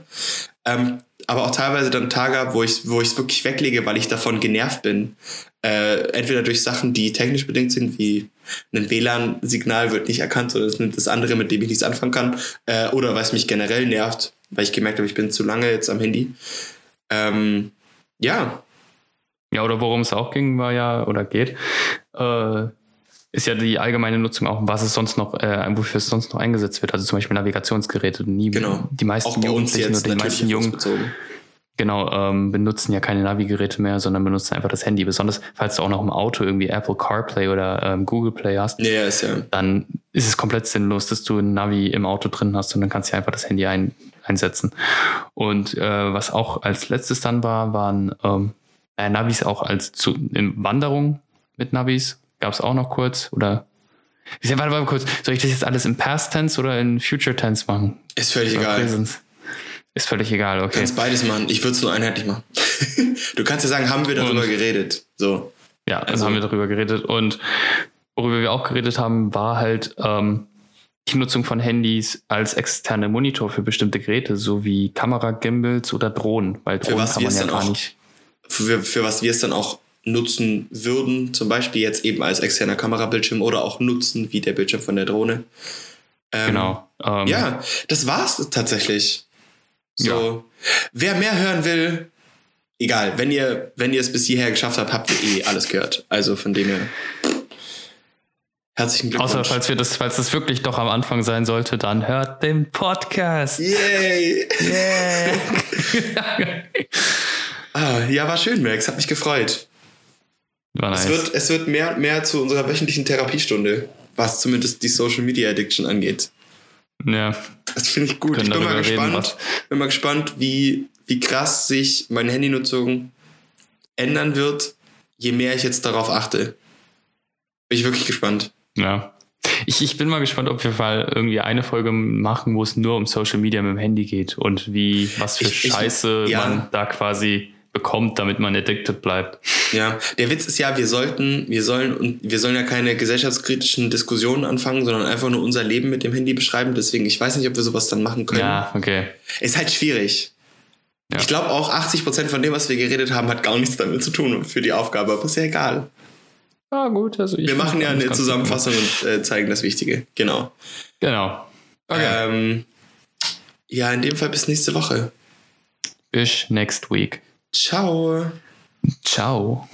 Ähm, aber auch teilweise dann Tage habe, wo ich wo es wirklich weglege, weil ich davon genervt bin. Äh, entweder durch Sachen, die technisch bedingt sind, wie ein WLAN-Signal wird nicht erkannt oder es nimmt das andere, mit dem ich nichts anfangen kann, äh, oder weil es mich generell nervt, weil ich gemerkt habe, ich bin zu lange jetzt am Handy. Ähm, ja, ja, oder worum es auch ging, war ja, oder geht, äh, ist ja die allgemeine Nutzung auch, was es sonst noch, äh, wofür es sonst noch eingesetzt wird. Also zum Beispiel Navigationsgeräte. Nie, Genau. Die meisten auch bei uns Jugendlichen jetzt oder die meisten Jungen. Genau, ähm, benutzen ja keine Navigeräte mehr, sondern benutzen einfach das Handy. Besonders falls du auch noch im Auto irgendwie Apple CarPlay oder ähm, Google Play hast, Ja, ja, ist ja. dann ist es komplett sinnlos, dass du ein Navi im Auto drin hast und dann kannst du einfach das Handy ein, einsetzen. Und äh, was auch als letztes dann war, waren ähm, äh, Navis auch als zu, in Wanderung mit Navis. Gab es auch noch kurz oder warte, warte mal kurz, soll ich das jetzt alles im Past Tense oder in Future Tense machen? Ist völlig Oder egal. Present? Ist völlig egal, Du okay. kannst beides machen. Ich würde es nur einheitlich machen. du kannst ja sagen, haben wir darüber Und- geredet. So. Ja, dann Also- haben wir darüber geredet. Und worüber wir auch geredet haben, war halt ähm, die Nutzung von Handys als externe Monitor für bestimmte Geräte, so wie Kamera, Gimbals oder Drohnen, weil Für Drohnen was kann man ja gar nicht. Für, für was wir es dann auch nutzen würden, zum Beispiel jetzt eben als externer Kamerabildschirm oder auch nutzen, wie der Bildschirm von der Drohne. Ähm, Genau. Ähm, Ja, das war's tatsächlich. So. Wer mehr hören will, egal, wenn ihr, wenn ihr es bis hierher geschafft habt, habt ihr eh alles gehört. Also von dem her. Herzlichen Glückwunsch. Außer falls wir das, falls das wirklich doch am Anfang sein sollte, dann hört den Podcast. Yay! Yeah. Ah, ja, war schön, Max. Hat mich gefreut. War nice. Es, wird, es wird mehr und mehr zu unserer wöchentlichen Therapiestunde, was zumindest die Social Media Addiction angeht. ja, Das finde ich gut. Können Ich bin mal darüber reden, gespannt, bin mal gespannt wie, wie krass sich meine Handynutzung ändern wird, je mehr ich jetzt darauf achte. Bin ich wirklich gespannt. ja. Ich, ich bin mal gespannt, ob wir mal irgendwie eine Folge machen, wo es nur um Social Media mit dem Handy geht und wie, was für Ich- ich- Scheiße ja. man da quasi bekommt, damit man addicted bleibt. Ja, der Witz ist ja, wir sollten, wir sollen und wir sollen ja keine gesellschaftskritischen Diskussionen anfangen, sondern einfach nur unser Leben mit dem Handy beschreiben. Deswegen, ich weiß nicht, ob wir sowas dann machen können. Ja, okay. Ist halt schwierig. Ja. Ich glaube auch 80% von dem, was wir geredet haben, hat gar nichts damit zu tun für die Aufgabe, aber ist ja egal. Ah, gut. Also ich Wir machen ja eine Zusammenfassung und äh, zeigen das Wichtige. Genau. Genau. Okay. Ähm, ja, in dem Fall bis nächste Woche. Bis next week. Ciao. Ciao.